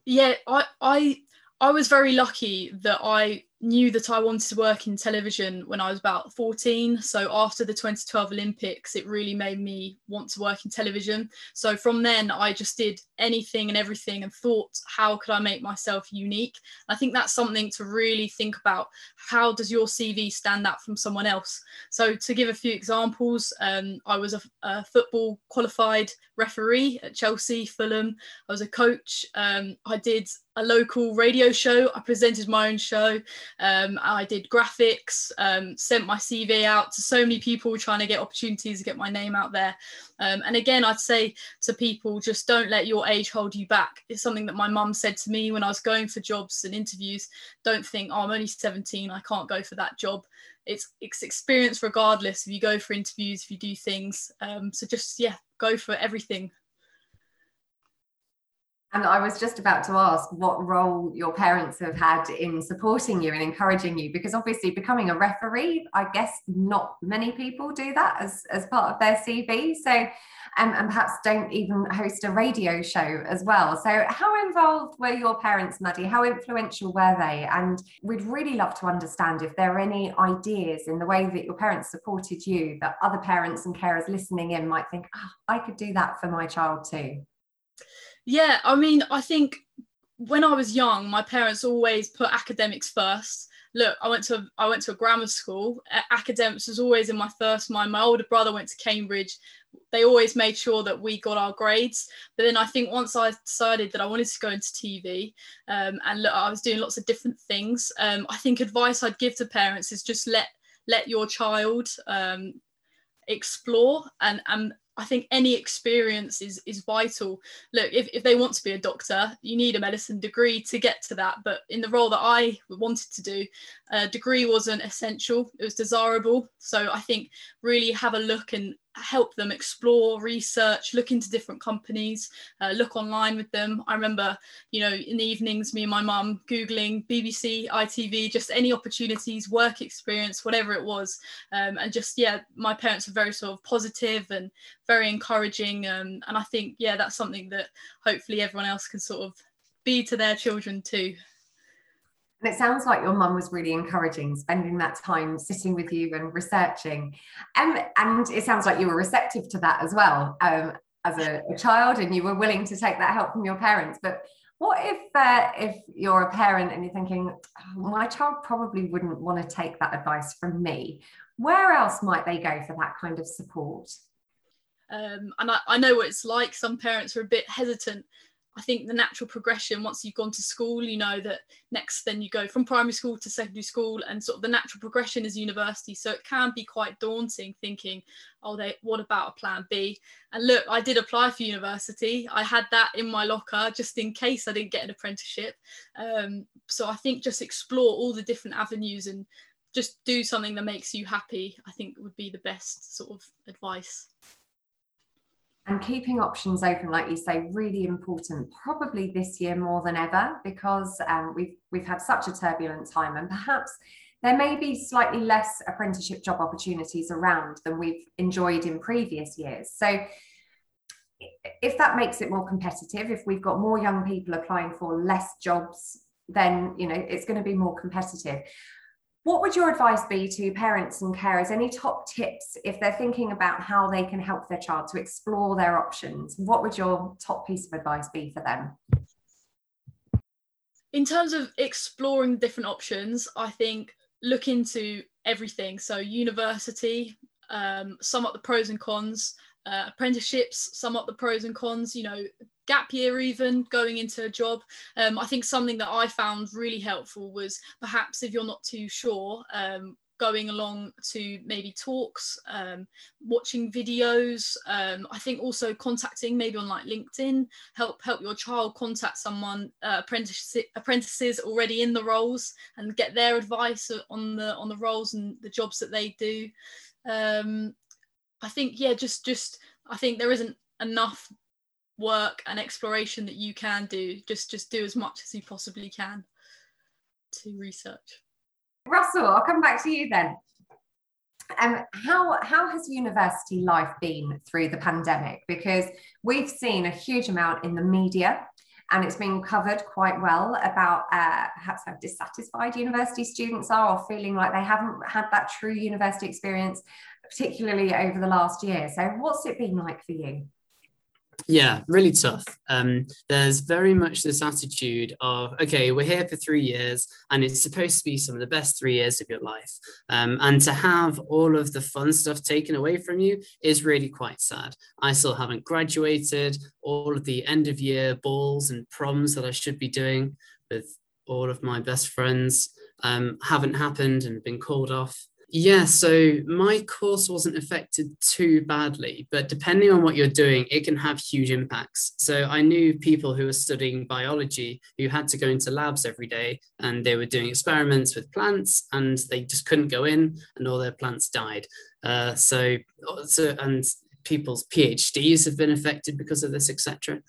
Yeah, I I I was very lucky that I knew that I wanted to work in television when I was about 14. So after the 2012 Olympics, it really made me want to work in television. So from then, I just did anything and everything and thought, how could I make myself unique? I think that's something to really think about. How does your CV stand out from someone else? So to give a few examples, um, I was a, a, football qualified referee at Chelsea, Fulham. I was a coach. Um, I did a local radio show. I presented my own show. Um, I did graphics, um, sent my CV out to so many people trying to get opportunities to get my name out there. Um, and again, I'd say to people, just don't let your age hold you back. It's something that my mum said to me when I was going for jobs and interviews. Don't think, oh, I'm only 17, I can't go for that job. It's, it's experience regardless if you go for interviews, if you do things. Um, so just, yeah, go for everything and I was just about to ask what role your parents have had in supporting you and encouraging you, because obviously becoming a referee, I guess not many people do that as, as part of their CV. So, um, and perhaps don't even host a radio show as well. So, how involved were your parents, Maddy? How influential were they? And we'd really love to understand if there are any ideas in the way that your parents supported you that other parents and carers listening in might think, oh, I could do that for my child too. Yeah, I mean, I think when I was young, my parents always put academics first. Look, I went to I went to a grammar school. Academics was always in my first mind. My older brother went to Cambridge. They always made sure that we got our grades. But then I think once I decided that I wanted to go into TV, um, and look, I was doing lots of different things. Um, I think advice I'd give to parents is just let let your child um, explore and and I think any experience is is vital. Look, if, if they want to be a doctor, you need a medicine degree to get to that. But in the role that I wanted to do, a degree wasn't essential, it was desirable. So I think really have a look and help them explore, research, look into different companies, uh, look online with them. I remember, you know, in the evenings, me and my mum Googling BBC, ITV, just any opportunities, work experience, whatever it was. Um, and just, yeah, my parents were very sort of positive and very encouraging. Um, and I think, yeah, that's something that hopefully everyone else can sort of be to their children too. And it sounds like your mum was really encouraging, spending that time sitting with you and researching. Um, and it sounds like you were receptive to that as well um, as a, a, child, and you were willing to take that help from your parents. But what if uh, if you're a parent and you're thinking, oh, my child probably wouldn't want to take that advice from me? Where else might they go for that kind of support? Um, and I, I know what it's like. Some parents are a bit hesitant I think the natural progression once you've gone to school, you know that next then you go from primary school to secondary school, and sort of the natural progression is university. So it can be quite daunting thinking, oh, they what about a plan B? And look, I did apply for university. I had that in my locker just in case I didn't get an apprenticeship. Um, so I think just explore all the different avenues and just do something that makes you happy. I think would be the best sort of advice and keeping options open like you say really important probably this year more than ever because um, we've we've had such a turbulent time and perhaps there may be slightly less apprenticeship job opportunities around than we've enjoyed in previous years. So if that makes it more competitive if we've got more young people applying for less jobs then you know it's going to be more competitive what would your advice be to parents and carers? Any top tips if they're thinking about how they can help their child to explore their options? What would your top piece of advice be for them? In terms of exploring different options, I think look into everything. So, university, um, sum up the pros and cons, uh, apprenticeships, sum up the pros and cons, you know, gap year even going into a job. Um, i think something that i found really helpful was perhaps if you're not too sure um, going along to maybe talks um, watching videos um, i think also contacting maybe on like linkedin help help your child contact someone uh, apprentices apprentices already in the roles and get their advice on the on the roles and the jobs that they do. Um, i think yeah just just i think there isn't enough work and exploration that you can do just just do as much as you possibly can to research. Russell i'll come back to you then. Um, how how has university life been through the pandemic? Because we've seen a huge amount in the media and it's been covered quite well about uh, perhaps how dissatisfied university students are or feeling like they haven't had that true university experience particularly over the last year. So what's it been like for you yeah, really tough. Um, there's very much this attitude of, okay, we're here for three years and it's supposed to be some of the best three years of your life. Um, and to have all of the fun stuff taken away from you is really quite sad. I still haven't graduated, all of the end of year balls and proms that I should be doing with all of my best friends um, haven't happened and been called off. Yeah, so my course wasn't affected too badly, but depending on what you're doing, it can have huge impacts. So I knew people who were studying biology who had to go into labs every day and they were doing experiments with plants and they just couldn't go in and all their plants died. Uh, so, so, and people's PhDs have been affected because of this, etc.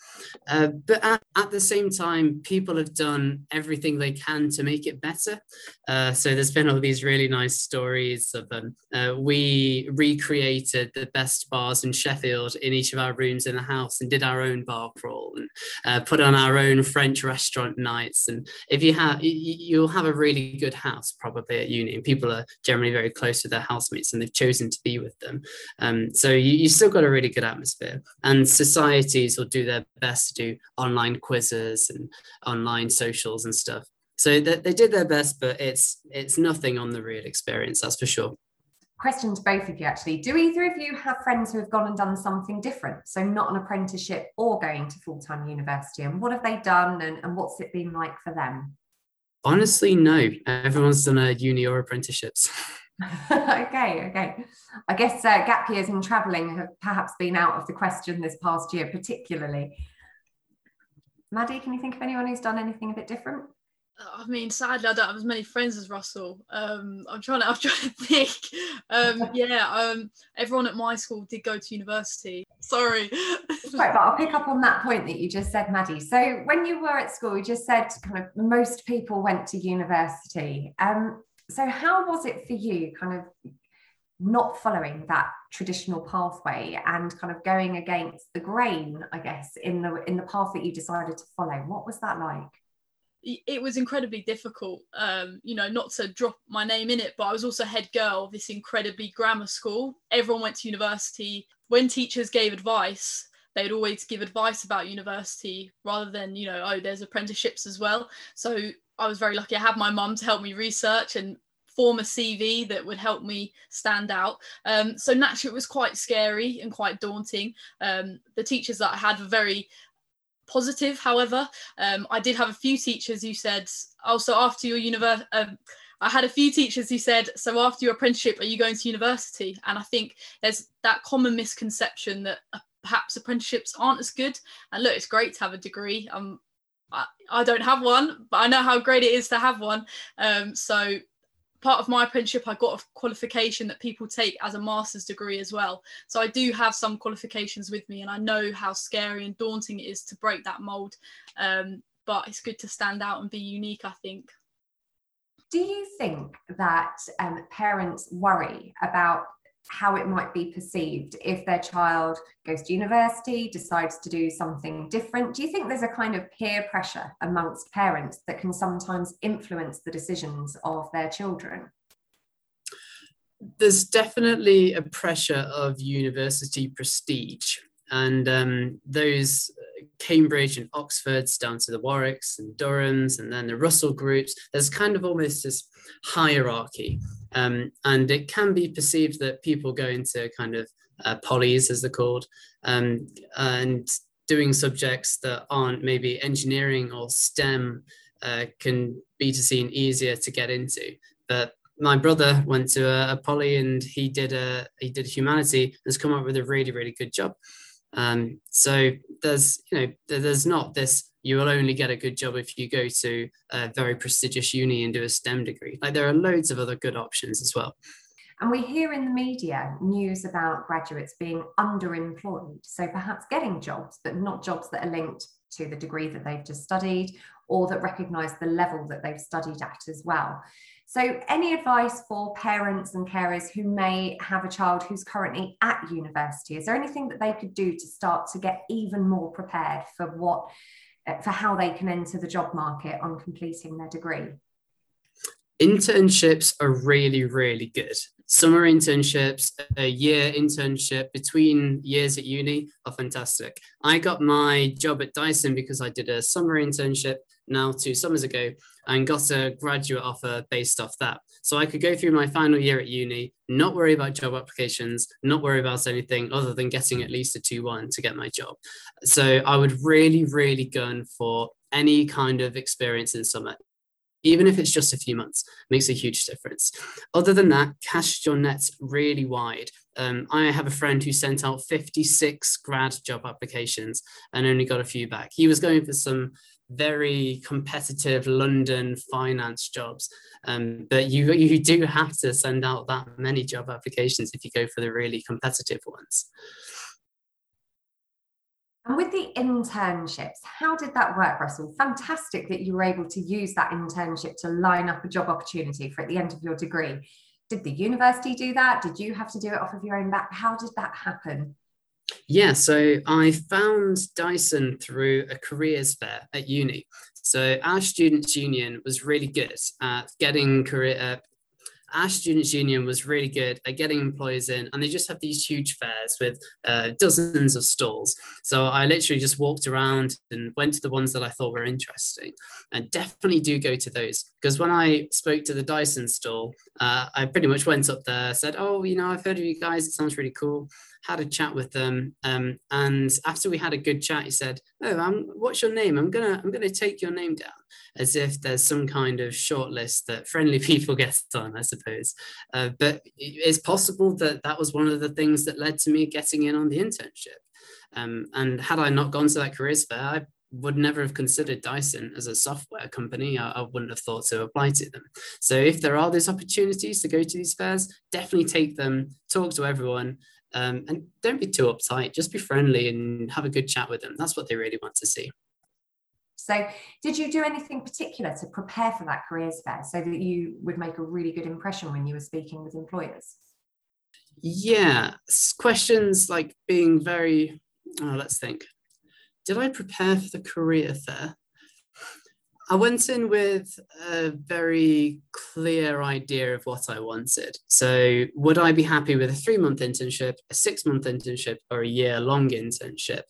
Uh, but at, at, the same time, people have done everything they can to make it better. Uh, so there's been all these really nice stories of them. Uh, we recreated the best bars in Sheffield in each of our rooms in the house and did our own bar crawl and uh, put on our own French restaurant nights. And if you have, you'll have a really good house probably at uni, and people are generally very close to their housemates and they've chosen to be with them. Um, so you, you still got a really good atmosphere. And societies will do their best to do online quizzes and online socials and stuff. So they, they did their best, but it's it's nothing on the real experience, that's for sure. Question to both of you actually. Do either of you have friends who have gone and done something different? So not an apprenticeship or going to full-time university. And what have they done and, and what's it been like for them? Honestly, no. Everyone's done a uni or apprenticeships. okay, okay. I guess uh, gap years and travelling have perhaps been out of the question this past year, particularly. Maddy, can you think of anyone who's done anything a bit different? I mean, sadly, I don't have as many friends as Russell. Um, I'm trying to, I'm trying to think. Um, yeah, um, everyone at my school did go to university. Sorry. right, but I'll pick up on that point that you just said, Maddy. So when you were at school, you just said kind of most people went to university. Um, so how was it for you kind of not following that traditional pathway and kind of going against the grain i guess in the in the path that you decided to follow? What was that like? It was incredibly difficult um, you know not to drop my name in it but i was also head girl of this incredibly grammar school. Everyone went to university. When teachers gave advice they'd always give advice about university rather than you know oh there's apprenticeships as well. So I was very lucky. I had my mum to help me research and form a CV that would help me stand out. Um, so naturally, it was quite scary and quite daunting. Um, the teachers that I had were very positive. However, um, I did have a few teachers who said, "Also, oh, after your university." Um, I had a few teachers who said, "So after your apprenticeship, are you going to university?" And I think there's that common misconception that uh, perhaps apprenticeships aren't as good. And look, it's great to have a degree. Um, I, I don't have one, but I know how great it is to have one. Um, so part of my apprenticeship, I got a qualification that people take as a master's degree as well. So I do have some qualifications with me, and I know how scary and daunting it is to break that mold. Um, but it's good to stand out and be unique, I think. Do you think that um, parents worry about how it might be perceived if their child goes to university, decides to do something different? Do you think there's a kind of peer pressure amongst parents that can sometimes influence the decisions of their children? there's definitely a pressure of university prestige and um, those uh, Cambridge and Oxfords down to the Warwicks and Durhams and then the Russell groups, there's kind of almost this hierarchy. Um, and it can be perceived that people go into kind of uh, polys, as they're called, um, and doing subjects that aren't maybe engineering or STEM uh, can be to seen easier to get into. But my brother went to a, a poly and he did a he did humanity and has come up with a really really good job. Um, so there's, you know, there's not this, you will only get a good job if you go to a very prestigious uni and do a STEM degree. Like there are loads of other good options as well. And we hear in the media news about graduates being underemployed. So perhaps getting jobs, but not jobs that are linked to the degree that they've just studied or that recognise the level that they've studied at as well. So, any advice for parents and carers who may have a child who's currently at university? Is there anything that they could do to start to get even more prepared for what, uh, for how they can enter the job market on completing their degree? Internships are really, really good. Summer internships, a year internship between years at uni are fantastic. I got my job at Dyson because I did a summer internship now two summers ago and got a graduate offer based off that. So I could go through my final year at uni, not worry about job applications, not worry about anything other than getting at least a 2 1 to get my job. So I would really, really gun for any kind of experience in summer. Even if it's just a few months, makes a huge difference. Other than that, cast your nets really wide. Um, I have a friend who sent out 56 grad job applications and only got a few back. He was going for some very competitive London finance jobs. Um, but you you do have to send out that many job applications if you go for the really competitive ones. And with the internships, how did that work, Russell? Fantastic that you were able to use that internship to line up a job opportunity for at the end of your degree. Did the university do that? Did you have to do it off of your own back? How did that happen? Yeah, so I found Dyson through a careers fair at uni. So our students' union was really good at getting career. Uh, our students' union was really good at getting employees in, and they just have these huge fairs with uh, dozens of stalls. So I literally just walked around and went to the ones that I thought were interesting, and definitely do go to those because when I spoke to the Dyson stall, uh, I pretty much went up there, said, "Oh, you know, I've heard of you guys. It sounds really cool." Had a chat with them, um, and after we had a good chat, he said, "Oh, I'm, what's your name? I'm gonna I'm gonna take your name down." As if there's some kind of short list that friendly people get on, I suppose. Uh, but it's possible that that was one of the things that led to me getting in on the internship. Um, and had I not gone to that careers fair, I would never have considered Dyson as a software company. I, I, wouldn't have thought to apply to them. So if there are these opportunities to go to these fairs, definitely take them, talk to everyone, um, and don't be too uptight. Just be friendly and have a good chat with them. That's what they really want to see. So, did you do anything particular to prepare for that careers fair so that you would make a really good impression when you were speaking with employers? Yeah, questions like being very, oh, let's think. Did I prepare for the career fair? I went in with a very clear idea of what I wanted. So, would I be happy with a three month internship, a six month internship, or a year long internship?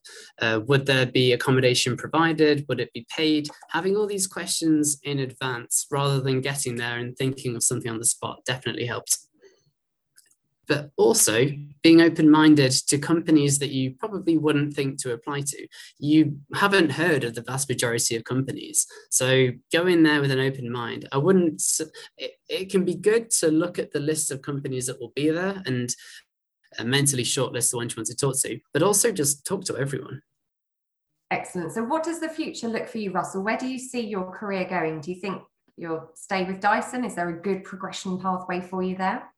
Uh, would there be accommodation provided? Would it be paid? Having all these questions in advance rather than getting there and thinking of something on the spot definitely helped but also being open minded to companies that you probably wouldn't think to apply to. You haven't heard of the vast majority of companies. So go in there with an open mind. I wouldn't, it, it can be good to look at the list of companies that will be there and uh, mentally shortlist the ones you want to talk to, but also just talk to everyone. Excellent. So, what does the future look for you, Russell? Where do you see your career going? Do you think you'll stay with Dyson? Is there a good progression pathway for you there?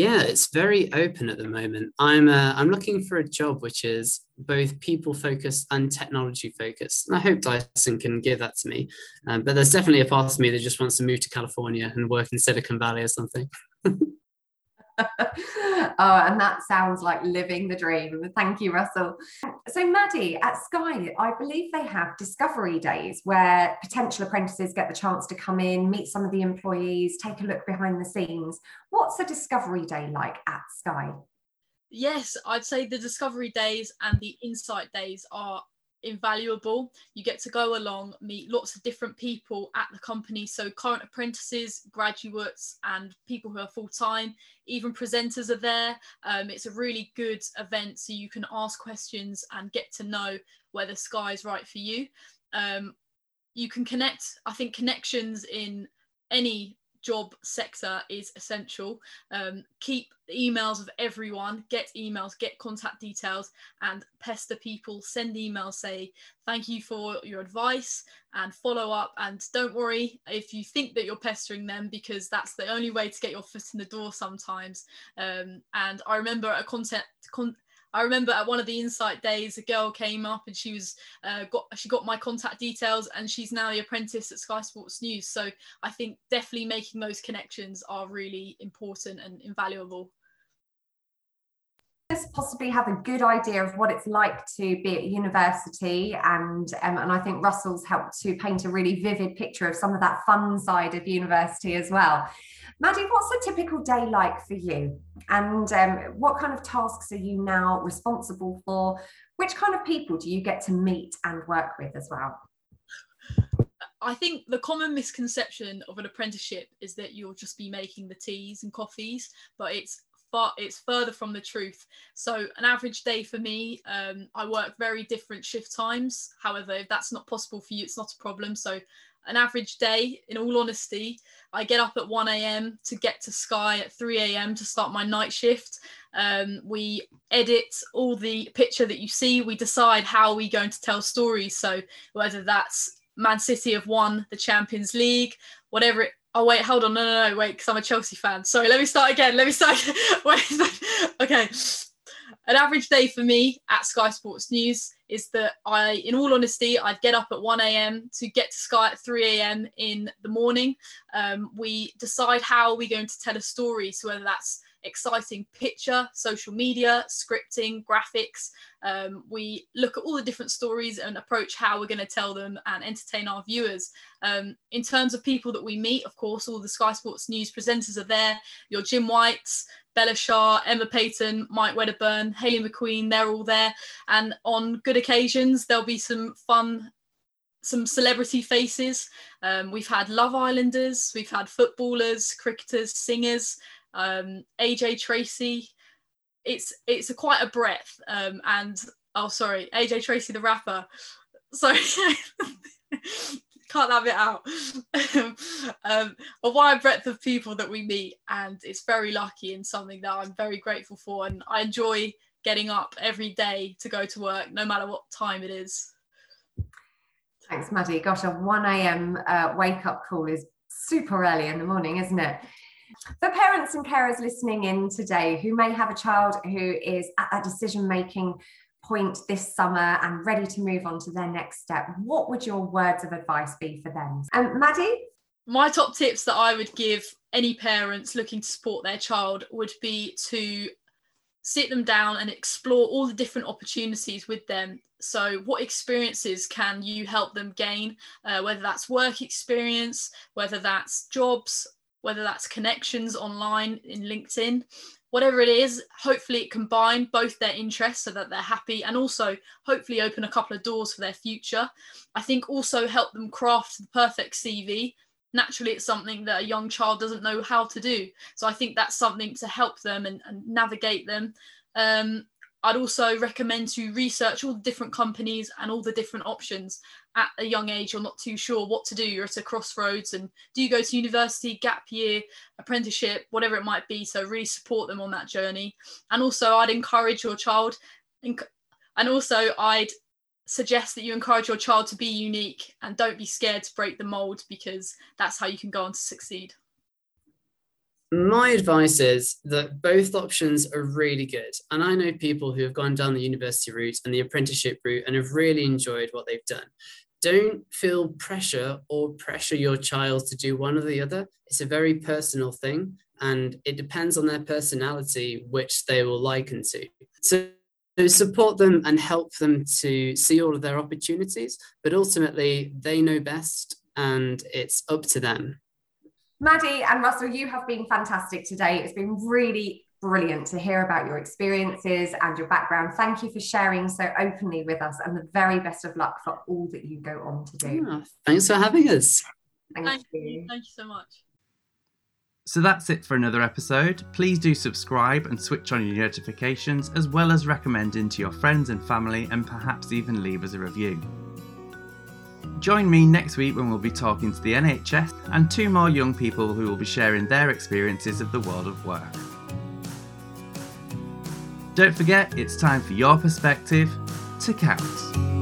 Yeah, it's very open at the moment. I'm uh, I'm looking for a job which is both people focused and technology focused. And I hope Dyson can give that to me. Um, but there's definitely a part of me that just wants to move to California and work in Silicon Valley or something. oh, and that sounds like living the dream. Thank you, Russell. So, Maddy, at Sky, I believe they have discovery days where potential apprentices get the chance to come in, meet some of the employees, take a look behind the scenes. What's a discovery day like at Sky? Yes, I'd say the discovery days and the insight days are invaluable. You get to go along, meet lots of different people at the company. So, current apprentices, graduates, and people who are full time, even presenters are there. Um, it's a really good event. So, you can ask questions and get to know whether Sky is right for you. Um, you can connect, I think, connections in any job sector is essential. Um, keep emails of everyone, get emails, get contact details, and pester people. Send emails, say thank you for your advice, and follow up. And don't worry if you think that you're pestering them, because that's the only way to get your foot in the door sometimes. Um, and I remember a content. Con- I remember at one of the insight days, a girl came up and she was uh, got she got my contact details, and she's now the apprentice at Sky Sports News. So I think definitely making those connections are really important and invaluable Just possibly have a good idea of what it's like to be at university and um, and I think Russell's helped to paint a really vivid picture of some of that fun side of university as well. Maddy, what's a typical day like for you? And um, what kind of tasks are you now responsible for? Which kind of people do you get to meet and work with as well? I think the common misconception of an apprenticeship is that you'll just be making the teas and coffees, but it's far it's further from the truth. So an average day for me, um, I work very different shift times. However, if that's not possible for you, it's not a problem. So an average day, in all honesty, I get up at 1 a.m. to get to Sky at 3 a.m. to start my night shift. Um, we edit all the picture that you see. We decide how we're going to tell stories. So whether that's Man City have won the Champions League, whatever it. Oh wait, hold on, no, no, no, wait, because I'm a Chelsea fan. Sorry, let me start again. Let me start. wait, okay. An average day for me at Sky Sports News is that I, in all honesty, I'd get up at 1 a.m. to get to Sky at 3 a.m. in the morning. Um, we decide how are we're going to tell a story. So whether that's exciting picture, social media, scripting, graphics. Um, we look at all the different stories and approach how we're going to tell them and entertain our viewers. Um, in terms of people that we meet, of course, all the Sky Sports News presenters are there. Your Jim Whites, Bela Shah, Emma Paton, Mike Wedderburn, Hayley McQueen, they're all there. And on good occasions, there'll be some fun some celebrity faces. Um, we've had Love Islanders, we've had footballers, cricketers, singers, um, AJ Tracey. It's it's a quite a breadth. Um, and oh, sorry, AJ Tracey the rapper. Sorry, cut that bit out. um, a wide breadth of people that we meet, and it's very lucky and something that I'm very grateful for. And I enjoy getting up every day to go to work, no matter what time it is. Thanks, Maddy. Gosh, a 1 a.m. Uh, wake up call is super early in the morning, isn't it? For parents and carers listening in today who may have a child who is at that decision making point this summer and ready to move on to their next step, what would your words of advice be for them? Um, Maddy? My top tips that I would give any parents looking to support their child would be to sit them down and explore all the different opportunities with them so what experiences can you help them gain uh, whether that's work experience whether that's jobs whether that's connections online in LinkedIn, whatever it is, hopefully it combine both their interests so that they're happy and also hopefully open a couple of doors for their future. I think also help them craft the perfect CV. Naturally, it's something that a young child doesn't know how to do. So I think that's something to help them and, and navigate them. Um, I'd also recommend to research all the different companies and all the different options. At a young age, you're not too sure what to do. You're at a crossroads, and do you go to university, gap year, apprenticeship, whatever it might be? So, really support them on that journey. And also, I'd encourage your child, and also, I'd suggest that you encourage your child to be unique and don't be scared to break the mold because that's how you can go on to succeed. My advice is that both options are really good. And I know people who have gone down the university route and the apprenticeship route and have really enjoyed what they've done. don't feel pressure or pressure your child to do one or the other. It's a very personal thing and it depends on their personality which they will liken to. So support them and help them to see all of their opportunities, but ultimately they know best and it's up to them. Maddy and Russell, you have been fantastic today. It's been really brilliant to hear about your experiences and your background. Thank you for sharing so openly with us and the very best of luck for all that you go on to do. Oh, thanks for having us. Thank, Thank you. you. Thank you so much. So that's it for another episode. Please do subscribe and switch on your notifications, as well as recommending to your friends and family, and perhaps even leave us a review. Join me next week when we'll be talking to the NHS and two more young people who will be sharing their experiences of the world of work. Don't forget, it's time for your perspective to count.